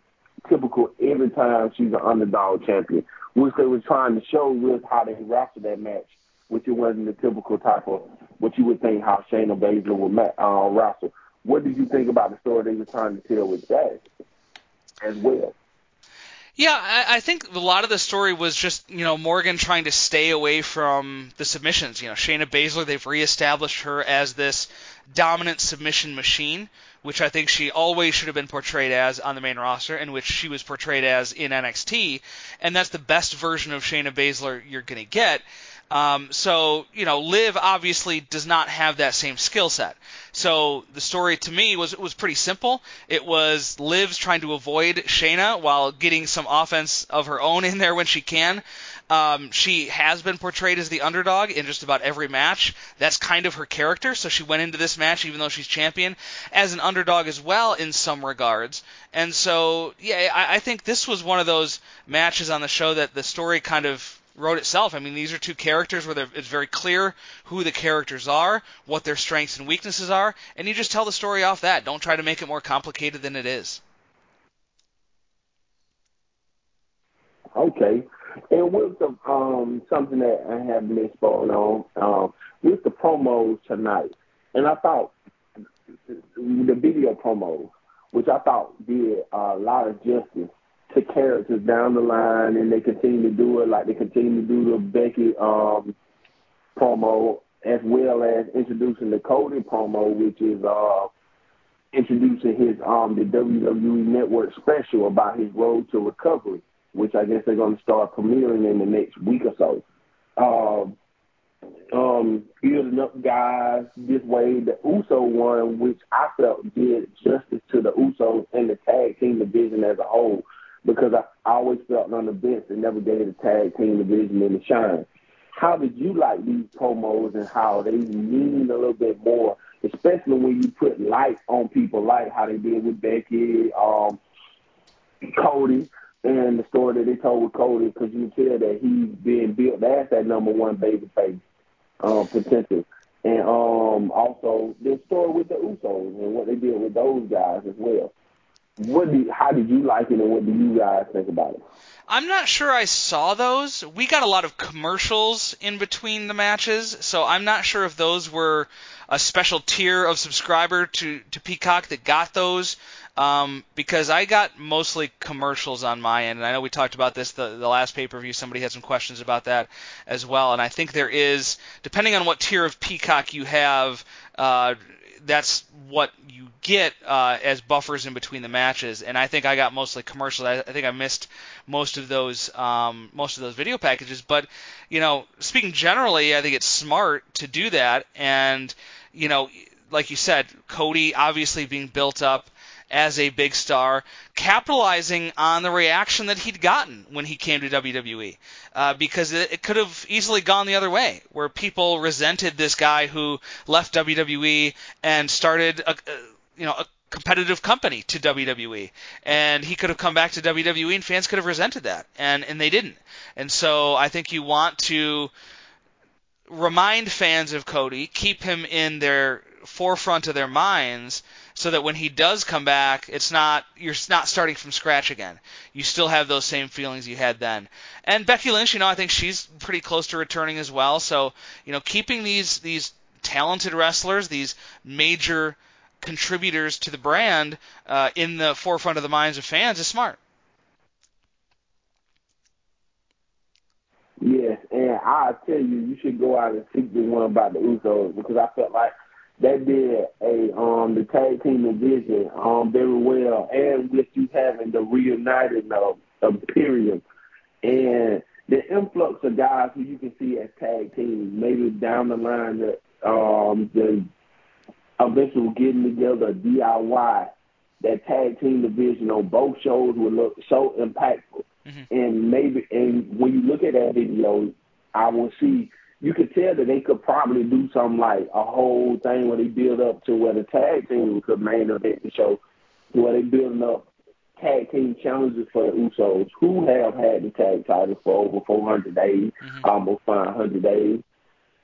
typical every time she's an underdog champion, which they were trying to show with how they rostered that match which it wasn't the typical type of what you would think how Shayna Baszler would uh, wrestle. What did you think about the story they were trying to tell with that as well? Yeah, I, I think a lot of the story was just you know Morgan trying to stay away from the submissions. You know, Shayna Baszler, they've reestablished her as this dominant submission machine, which I think she always should have been portrayed as on the main roster, and which she was portrayed as in NXT, and that's the best version of Shayna Baszler you're going to get. Um, so, you know, Liv obviously does not have that same skill set. So the story to me was was pretty simple. It was Liv's trying to avoid Shayna while getting some offense of her own in there when she can. Um, she has been portrayed as the underdog in just about every match. That's kind of her character. So she went into this match, even though she's champion, as an underdog as well in some regards. And so, yeah, I, I think this was one of those matches on the show that the story kind of wrote itself. I mean, these are two characters where it's very clear who the characters are, what their strengths and weaknesses are, and you just tell the story off that. Don't try to make it more complicated than it is. Okay. And with the um something that I have been exposed on, um, with the promos tonight, and I thought the video promos, which I thought did a lot of justice to characters down the line, and they continue to do it like they continue to do the Becky um, promo, as well as introducing the Cody promo, which is uh, introducing his um, the WWE Network special about his road to recovery, which I guess they're going to start premiering in the next week or so. Um, um, building up guys this way. The Uso one, which I felt did justice to the Usos and the tag team division as a whole, because I, always felt on the bench and never gave the tag team division any shine. How did you like these promos and how they mean a little bit more, especially when you put light on people like how they did with Becky, um, Cody, and the story that they told with Cody, because you can tell that he's being built as that number one baby face um, potential. And um, also the story with the Usos and what they did with those guys as well. What do, how did you like it, and what do you guys think about it? I'm not sure I saw those. We got a lot of commercials in between the matches, so I'm not sure if those were a special tier of subscriber to to Peacock that got those. Um, because I got mostly commercials on my end, and I know we talked about this the, the last pay per view. Somebody had some questions about that as well, and I think there is, depending on what tier of Peacock you have, uh, that's what you get uh, as buffers in between the matches. And I think I got mostly commercials. I, I think I missed most of those um, most of those video packages. But you know, speaking generally, I think it's smart to do that. And you know, like you said, Cody obviously being built up as a big star, capitalizing on the reaction that he'd gotten when he came to WWE, uh, because it, it could have easily gone the other way, where people resented this guy who left WWE and started a, a you know a competitive company to WWE, and he could have come back to WWE, and fans could have resented that, and and they didn't, and so I think you want to remind fans of Cody, keep him in their forefront of their minds so that when he does come back, it's not you're not starting from scratch again. You still have those same feelings you had then. And Becky Lynch, you know, I think she's pretty close to returning as well. So, you know, keeping these these talented wrestlers, these major contributors to the brand uh, in the forefront of the minds of fans is smart. Yes, and I tell you, you should go out and seek the one about the Usos because I felt like they did a um the tag team division um very well, and with you having the reunited of Imperium and the influx of guys who you can see as tag teams, maybe down the line that um the eventual getting together DIY that tag team division on both shows would look so impactful. Mm-hmm. And maybe and when you look at that video, I will see you could tell that they could probably do something like a whole thing where they build up to where the tag team could main event the show, where they building up tag team challenges for the Usos, who have had the tag title for over 400 days, mm-hmm. almost 500 days,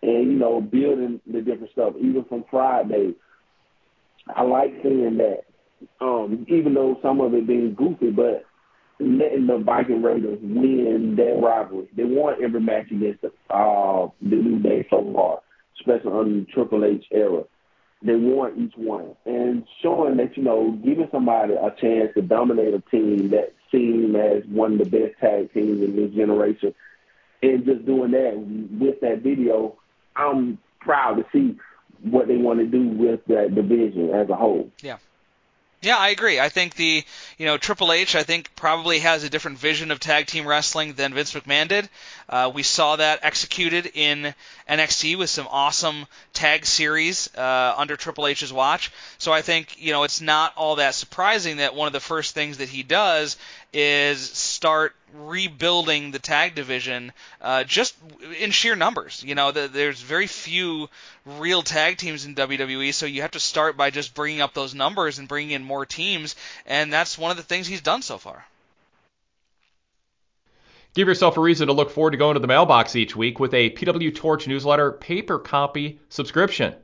and you know building the different stuff, even from Friday. I like seeing that, um, even though some of it being goofy, but letting the Viking Raiders win that rivalry. They won every match against the, uh, the New Day so far, especially under the Triple H era. They won each one. And showing that, you know, giving somebody a chance to dominate a team that seemed as one of the best tag teams in this generation, and just doing that with that video, I'm proud to see what they want to do with that division as a whole. Yeah. Yeah, I agree. I think the you know Triple H I think probably has a different vision of tag team wrestling than Vince McMahon did. Uh, we saw that executed in NXT with some awesome tag series uh, under Triple H's watch. So I think you know it's not all that surprising that one of the first things that he does is start rebuilding the tag division uh, just in sheer numbers. You know, the, there's very few real tag teams in WWE, so you have to start by just bringing up those numbers and bringing in more teams, and that's one of the things he's done so far. Give yourself a reason to look forward to going to the mailbox each week with a PW Torch newsletter paper copy subscription.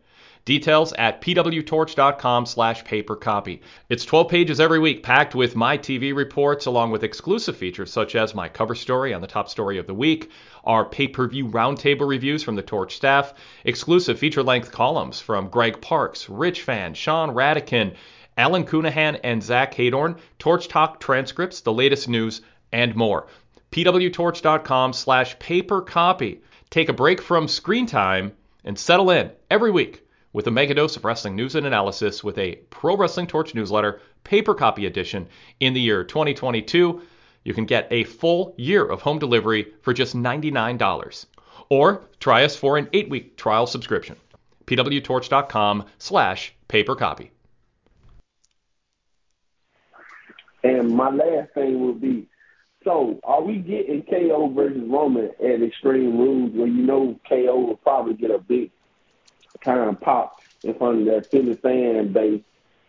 Details at pwtorch.com slash paper copy. It's 12 pages every week, packed with my TV reports, along with exclusive features such as my cover story on the top story of the week, our pay-per-view roundtable reviews from the Torch staff, exclusive feature-length columns from Greg Parks, Rich Fann, Sean Radican, Alan Counihan, and Zach Heydorn, Torch Talk transcripts, the latest news, and more. pwtorch.com slash paper copy. Take a break from screen time and settle in every week with a mega dose of wrestling news and analysis with a Pro Wrestling Torch newsletter, paper copy edition in the year 2022. You can get a full year of home delivery for just $99. or try us for an eight-week trial subscription. pwtorch.com slash paper copy. And my last thing would be, so are we getting KO versus Roman at Extreme Rules where you know KO will probably get a big kind of pop in front of that Philly fan base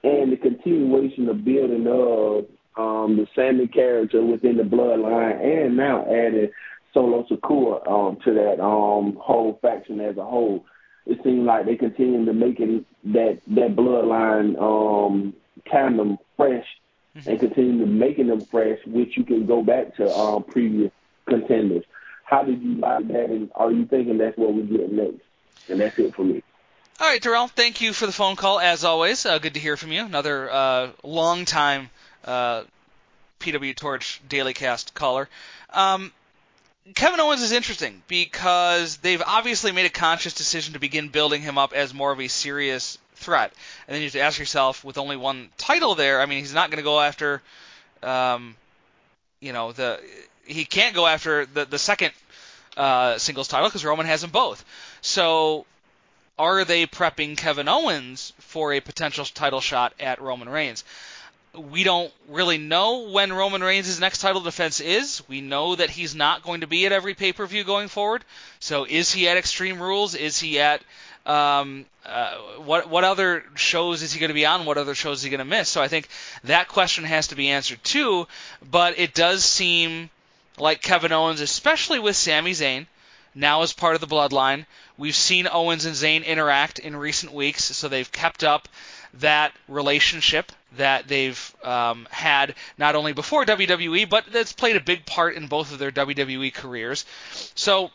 and the continuation of building of um, the Sami character within the bloodline and now adding Solo Sikoa um, to that um, whole faction as a whole. It seems like they continue to make it that that bloodline um, tandem fresh and continue to making them fresh, which you can go back to um, previous contenders. How did you like that, and are you thinking that's what we get next? And that's it for me. All right, Darrell, thank you for the phone call as always. Uh, good to hear from you. Another uh, long time uh, PW Torch Daily Cast caller. Um, Kevin Owens is interesting because they've obviously made a conscious decision to begin building him up as more of a serious threat. And then you have to ask yourself, with only one title there, I mean, he's not going to go after, um, you know, the he can't go after the the second uh, singles title because Roman has them both. So, are they prepping Kevin Owens for a potential title shot at Roman Reigns? We don't really know when Roman Reigns' next title defense is. We know that he's not going to be at every pay per view going forward. So, is he at Extreme Rules? Is he at um, uh, what what other shows is he going to be on? What other shows is he going to miss? So I think that question has to be answered too. But it does seem like Kevin Owens, especially with Sami Zayn, now as part of the bloodline. We've seen Owens and Zayn interact in recent weeks, so they've kept up that relationship that they've um, had not only before WWE, but that's played a big part in both of their WWE careers. So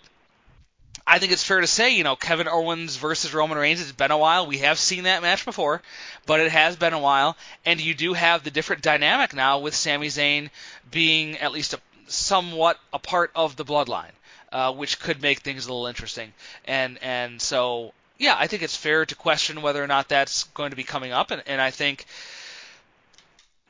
I think it's fair to say, you know, Kevin Owens versus Roman Reigns, it's been a while. We have seen that match before, but it has been a while. And you do have the different dynamic now with Sami Zayn being at least a, somewhat a part of the bloodline, uh, which could make things a little interesting. And, and so, yeah, I think it's fair to question whether or not that's going to be coming up. And, and I think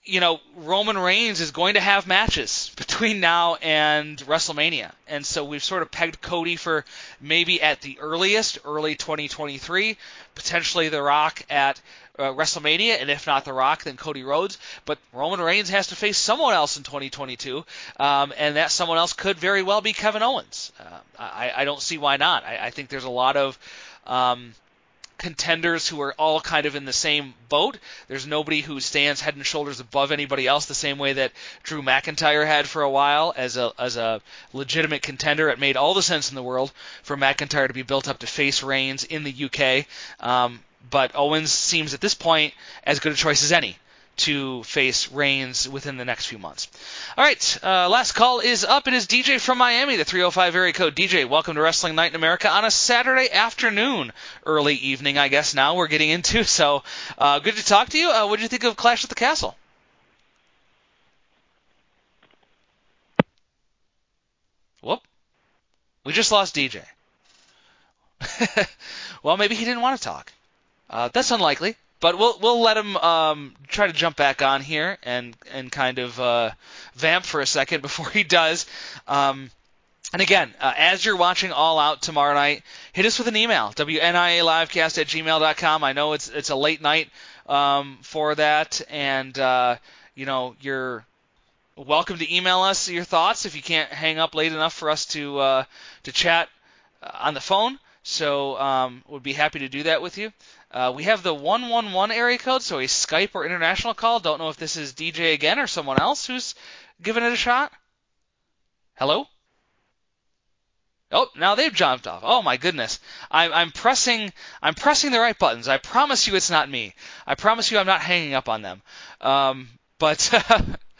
you know, Roman Reigns is going to have matches between now and WrestleMania. And so we've sort of pegged Cody for maybe at the earliest, early 2023, potentially The Rock at uh, WrestleMania, and if not The Rock, then Cody Rhodes. But Roman Reigns has to face someone else in 2022, um, and that someone else could very well be Kevin Owens. Uh, I, I, don't see why not. I, I, think there's a lot of. Um, contenders who are all kind of in the same boat. There's nobody who stands head and shoulders above anybody else the same way that Drew McIntyre had for a while as a as a legitimate contender. It made all the sense in the world for McIntyre to be built up to face Reigns in the UK. Um, but Owens seems at this point as good a choice as any to face Reigns within the next few months. All right, uh, last call is up. It is DJ from Miami, the 305 area code. DJ, welcome to Wrestling Night in America on a Saturday afternoon, early evening, I guess. Now we're getting into. So uh, good to talk to you. Uh, what did you think of Clash at the Castle? Whoop. We just lost DJ. well, maybe he didn't want to talk. Uh, that's unlikely but we'll we'll let him um, try to jump back on here and and kind of uh, vamp for a second before he does. Um, and again, uh, as you're watching All Out tomorrow night, hit us with an email, wnialivecast at gmail.com. I know it's it's a late night um, for that, and uh, you know you're welcome to email us your thoughts if you can't hang up late enough for us to uh, to chat uh, on the phone. So um, would be happy to do that with you. Uh, we have the 111 area code, so a Skype or international call. Don't know if this is DJ again or someone else who's giving it a shot. Hello? Oh, now they've jumped off. Oh my goodness. I'm, I'm pressing I'm pressing the right buttons. I promise you it's not me. I promise you I'm not hanging up on them. Um, but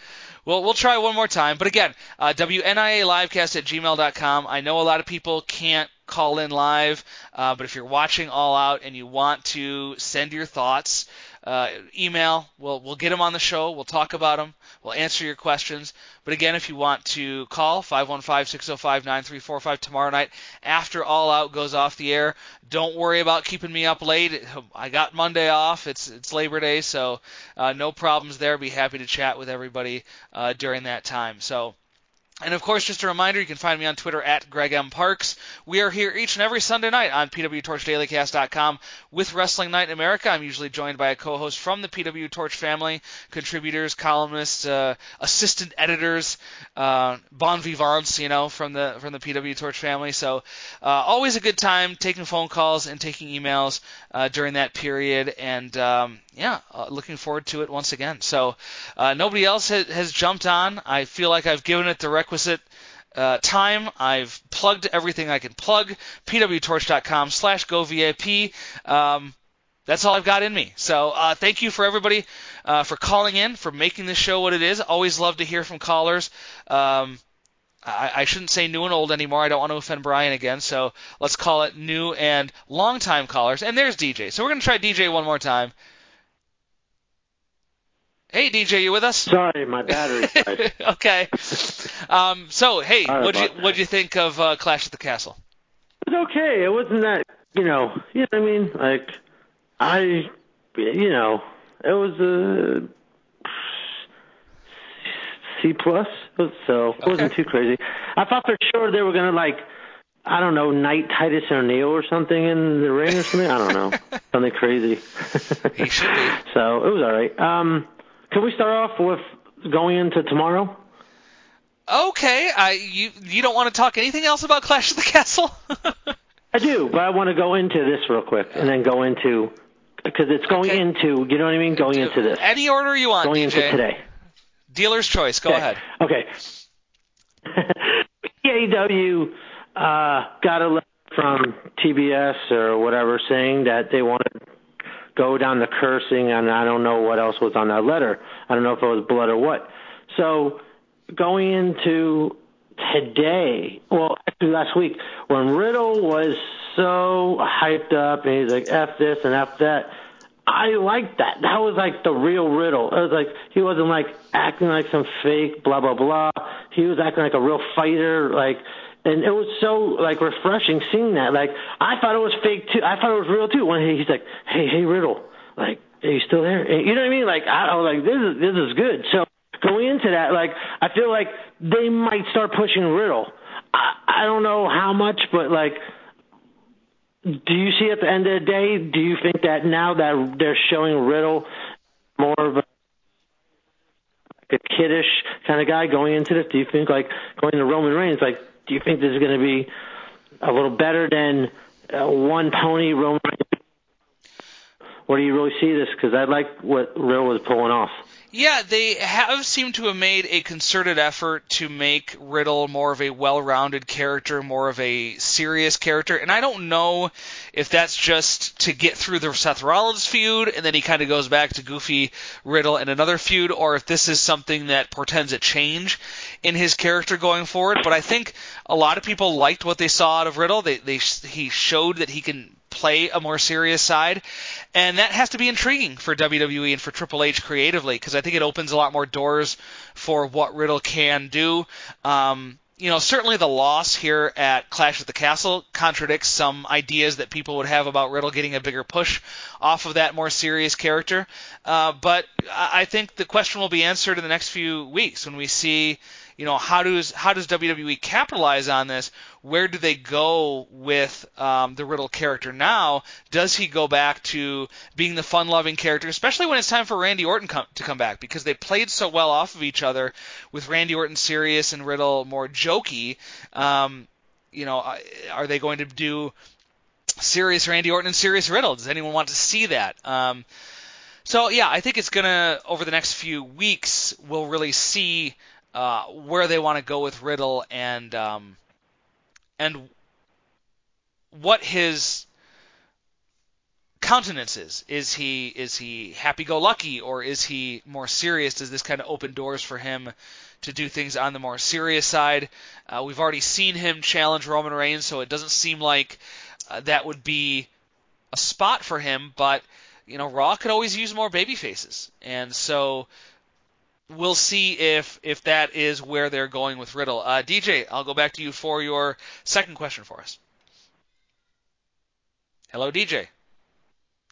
Well, we'll try one more time. But again, uh, WNIALivecast at gmail.com. I know a lot of people can't call in live, uh, but if you're watching All Out and you want to send your thoughts, uh, email. We'll we'll get them on the show. We'll talk about them. We'll answer your questions. But again, if you want to call 515-605-9345 tomorrow night after All Out goes off the air, don't worry about keeping me up late. I got Monday off. It's it's Labor Day, so uh, no problems there. Be happy to chat with everybody uh, during that time. So. And of course, just a reminder, you can find me on Twitter at Greg M. Parks. We are here each and every Sunday night on PWTorchDailyCast.com with Wrestling Night in America. I'm usually joined by a co-host from the PW Torch family, contributors, columnists, uh, assistant editors, uh, bon vivants, you know, from the from the PW Torch family. So uh, always a good time taking phone calls and taking emails uh, during that period. And um, yeah, uh, looking forward to it once again. So uh, nobody else has, has jumped on. I feel like I've given it the requisite uh, time. I've plugged everything I can plug. pwtorch.com slash govip. Um, that's all I've got in me. So uh, thank you for everybody uh, for calling in, for making this show what it is. Always love to hear from callers. Um, I, I shouldn't say new and old anymore. I don't want to offend Brian again. So let's call it new and long-time callers. And there's DJ. So we're going to try DJ one more time. Hey DJ, you with us? Sorry, my battery died. okay. Um, so hey, what'd you what'd you think of uh, Clash at the Castle? It was okay. It wasn't that, you know, you know what I mean? Like, I, you know, it was a C plus, so it wasn't too crazy. I thought for sure they were gonna like, I don't know, knight Titus O'Neil or something in the ring or something. I don't know, something crazy. he should be. So it was all right. Um, can we start off with going into tomorrow? Okay, I you you don't want to talk anything else about Clash of the Castle? I do, but I want to go into this real quick and then go into because it's going into, you know what I mean, going into this. Any order you want, going DJ. into today. Dealer's choice. Go Okay. ahead. Okay. PAW uh, got a letter from TBS or whatever saying that they want to go down the cursing, and I don't know what else was on that letter. I don't know if it was blood or what. So going into today, well, actually last week, when Riddle was so hyped up and he's like F this and F that, I liked that. That was like the real Riddle. It was like he wasn't like acting like some fake blah blah blah. He was acting like a real fighter, like and it was so like refreshing seeing that. Like I thought it was fake too. I thought it was real too. When he, he's like, "Hey, hey, Riddle, like, are you still there?" And you know what I mean? Like I, I was like, "This is this is good." So going into that, like I feel like they might start pushing Riddle. I, I don't know how much, but like do you see at the end of the day, do you think that now that they're showing Riddle more of a, a kiddish kind of guy going into this, do you think like going to Roman Reigns, like do you think this is going to be a little better than uh, one pony Roman Reigns? Or do you really see this? Because I like what Riddle was pulling off. Yeah, they have seemed to have made a concerted effort to make Riddle more of a well-rounded character, more of a serious character, and I don't know if that's just to get through the Seth Rollins feud and then he kind of goes back to goofy Riddle in another feud, or if this is something that portends a change in his character going forward. But I think a lot of people liked what they saw out of Riddle. They, they he showed that he can play a more serious side, and that has to be intriguing for WWE and for Triple H creatively because I think it opens a lot more doors for what Riddle can do. Um, you know, certainly the loss here at Clash at the Castle contradicts some ideas that people would have about Riddle getting a bigger push off of that more serious character. Uh, but I I think the question will be answered in the next few weeks when we see, you know, how does how does WWE capitalize on this? Where do they go with um, the Riddle character now? Does he go back to being the fun-loving character, especially when it's time for Randy Orton come, to come back because they played so well off of each other with Randy Orton serious and Riddle more jokey. Um, you know, are- are they going to do serious Randy Orton and serious Riddle? Does anyone want to see that? Um, so yeah, I think it's gonna over the next few weeks we'll really see uh, where they want to go with Riddle and um, and what his countenance is. Is he is he happy-go-lucky or is he more serious? Does this kind of open doors for him to do things on the more serious side? Uh, we've already seen him challenge Roman Reigns, so it doesn't seem like uh, that would be a spot for him. But you know, Raw could always use more baby faces, and so we'll see if if that is where they're going with Riddle. Uh, DJ, I'll go back to you for your second question for us. Hello, DJ.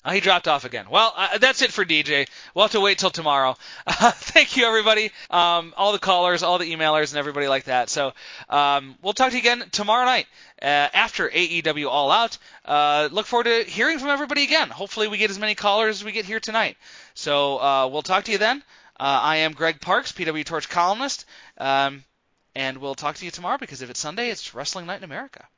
Oh, he dropped off again. Well, uh, that's it for DJ. We'll have to wait till tomorrow. Uh, thank you, everybody. Um, all the callers, all the emailers, and everybody like that. So um, we'll talk to you again tomorrow night uh, after AEW All Out. Uh, look forward to hearing from everybody again. Hopefully, we get as many callers as we get here tonight. So uh, we'll talk to you then. Uh, I am Greg Parks, PW Torch columnist, um, and we'll talk to you tomorrow because if it's Sunday, it's Wrestling Night in America.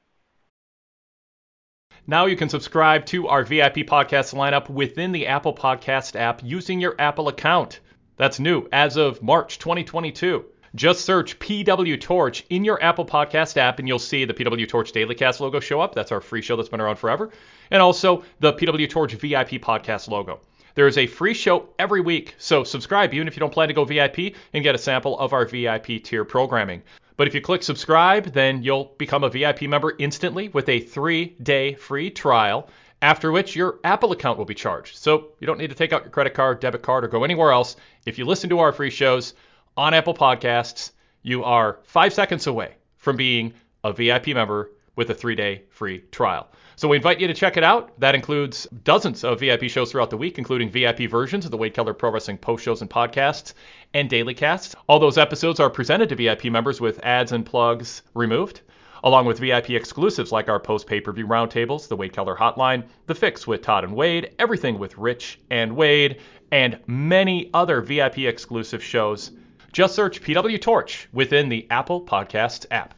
Now you can subscribe to our VIP podcast lineup within the Apple Podcast app using your Apple account. That's new as of March 2022. Just search PW Torch in your Apple Podcast app and you'll see the PW Torch Daily Cast logo show up. That's our free show that's been around forever. And also the PW Torch VIP podcast logo. There is a free show every week, so subscribe even if you don't plan to go VIP and get a sample of our VIP tier programming. But if you click subscribe, then you'll become a VIP member instantly with a three day free trial, after which your Apple account will be charged. So you don't need to take out your credit card, debit card, or go anywhere else. If you listen to our free shows on Apple Podcasts, you are five seconds away from being a VIP member with a three day free trial. So we invite you to check it out. That includes dozens of VIP shows throughout the week, including VIP versions of the Wade Keller Pro Wrestling post shows and podcasts and daily casts. All those episodes are presented to VIP members with ads and plugs removed, along with VIP exclusives like our post pay per view roundtables, the Wade Keller Hotline, The Fix with Todd and Wade, Everything with Rich and Wade, and many other VIP exclusive shows. Just search PW Torch within the Apple Podcast app.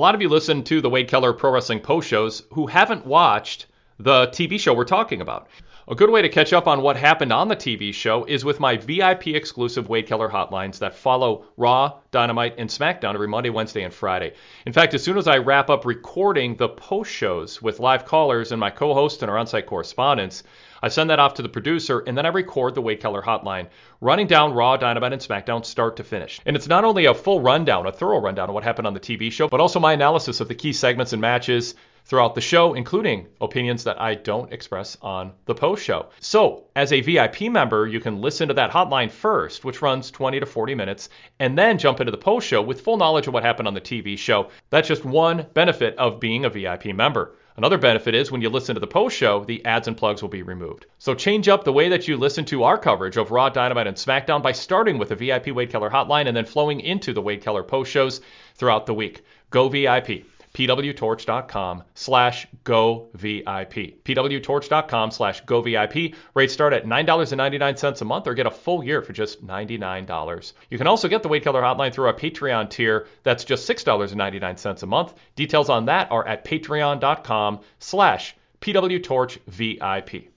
Lot of you listen to the Wade Keller Pro Wrestling post shows who haven't watched the TV show we're talking about. A good way to catch up on what happened on the TV show is with my VIP exclusive Wade Keller hotlines that follow Raw, Dynamite, and SmackDown every Monday, Wednesday, and Friday. In fact, as soon as I wrap up recording the post shows with live callers and my co host and our on site correspondents, I send that off to the producer and then I record the Wade Keller hotline, running down Raw, Dynamite, and SmackDown start to finish. And it's not only a full rundown, a thorough rundown of what happened on the TV show, but also my analysis of the key segments and matches throughout the show, including opinions that I don't express on the post show. So, as a VIP member, you can listen to that hotline first, which runs 20 to 40 minutes, and then jump into the post show with full knowledge of what happened on the TV show. That's just one benefit of being a VIP member. Another benefit is when you listen to the post show, the ads and plugs will be removed. So change up the way that you listen to our coverage of Raw, Dynamite, and SmackDown by starting with the VIP Wade Keller hotline and then flowing into the Wade Keller post shows throughout the week. Go VIP pwtorch.com slash go VIP. pwtorch.com slash go VIP. Rates start at $9.99 a month or get a full year for just $99. You can also get the Wade Keller Hotline through our Patreon tier. That's just $6.99 a month. Details on that are at patreon.com slash pwtorchvip.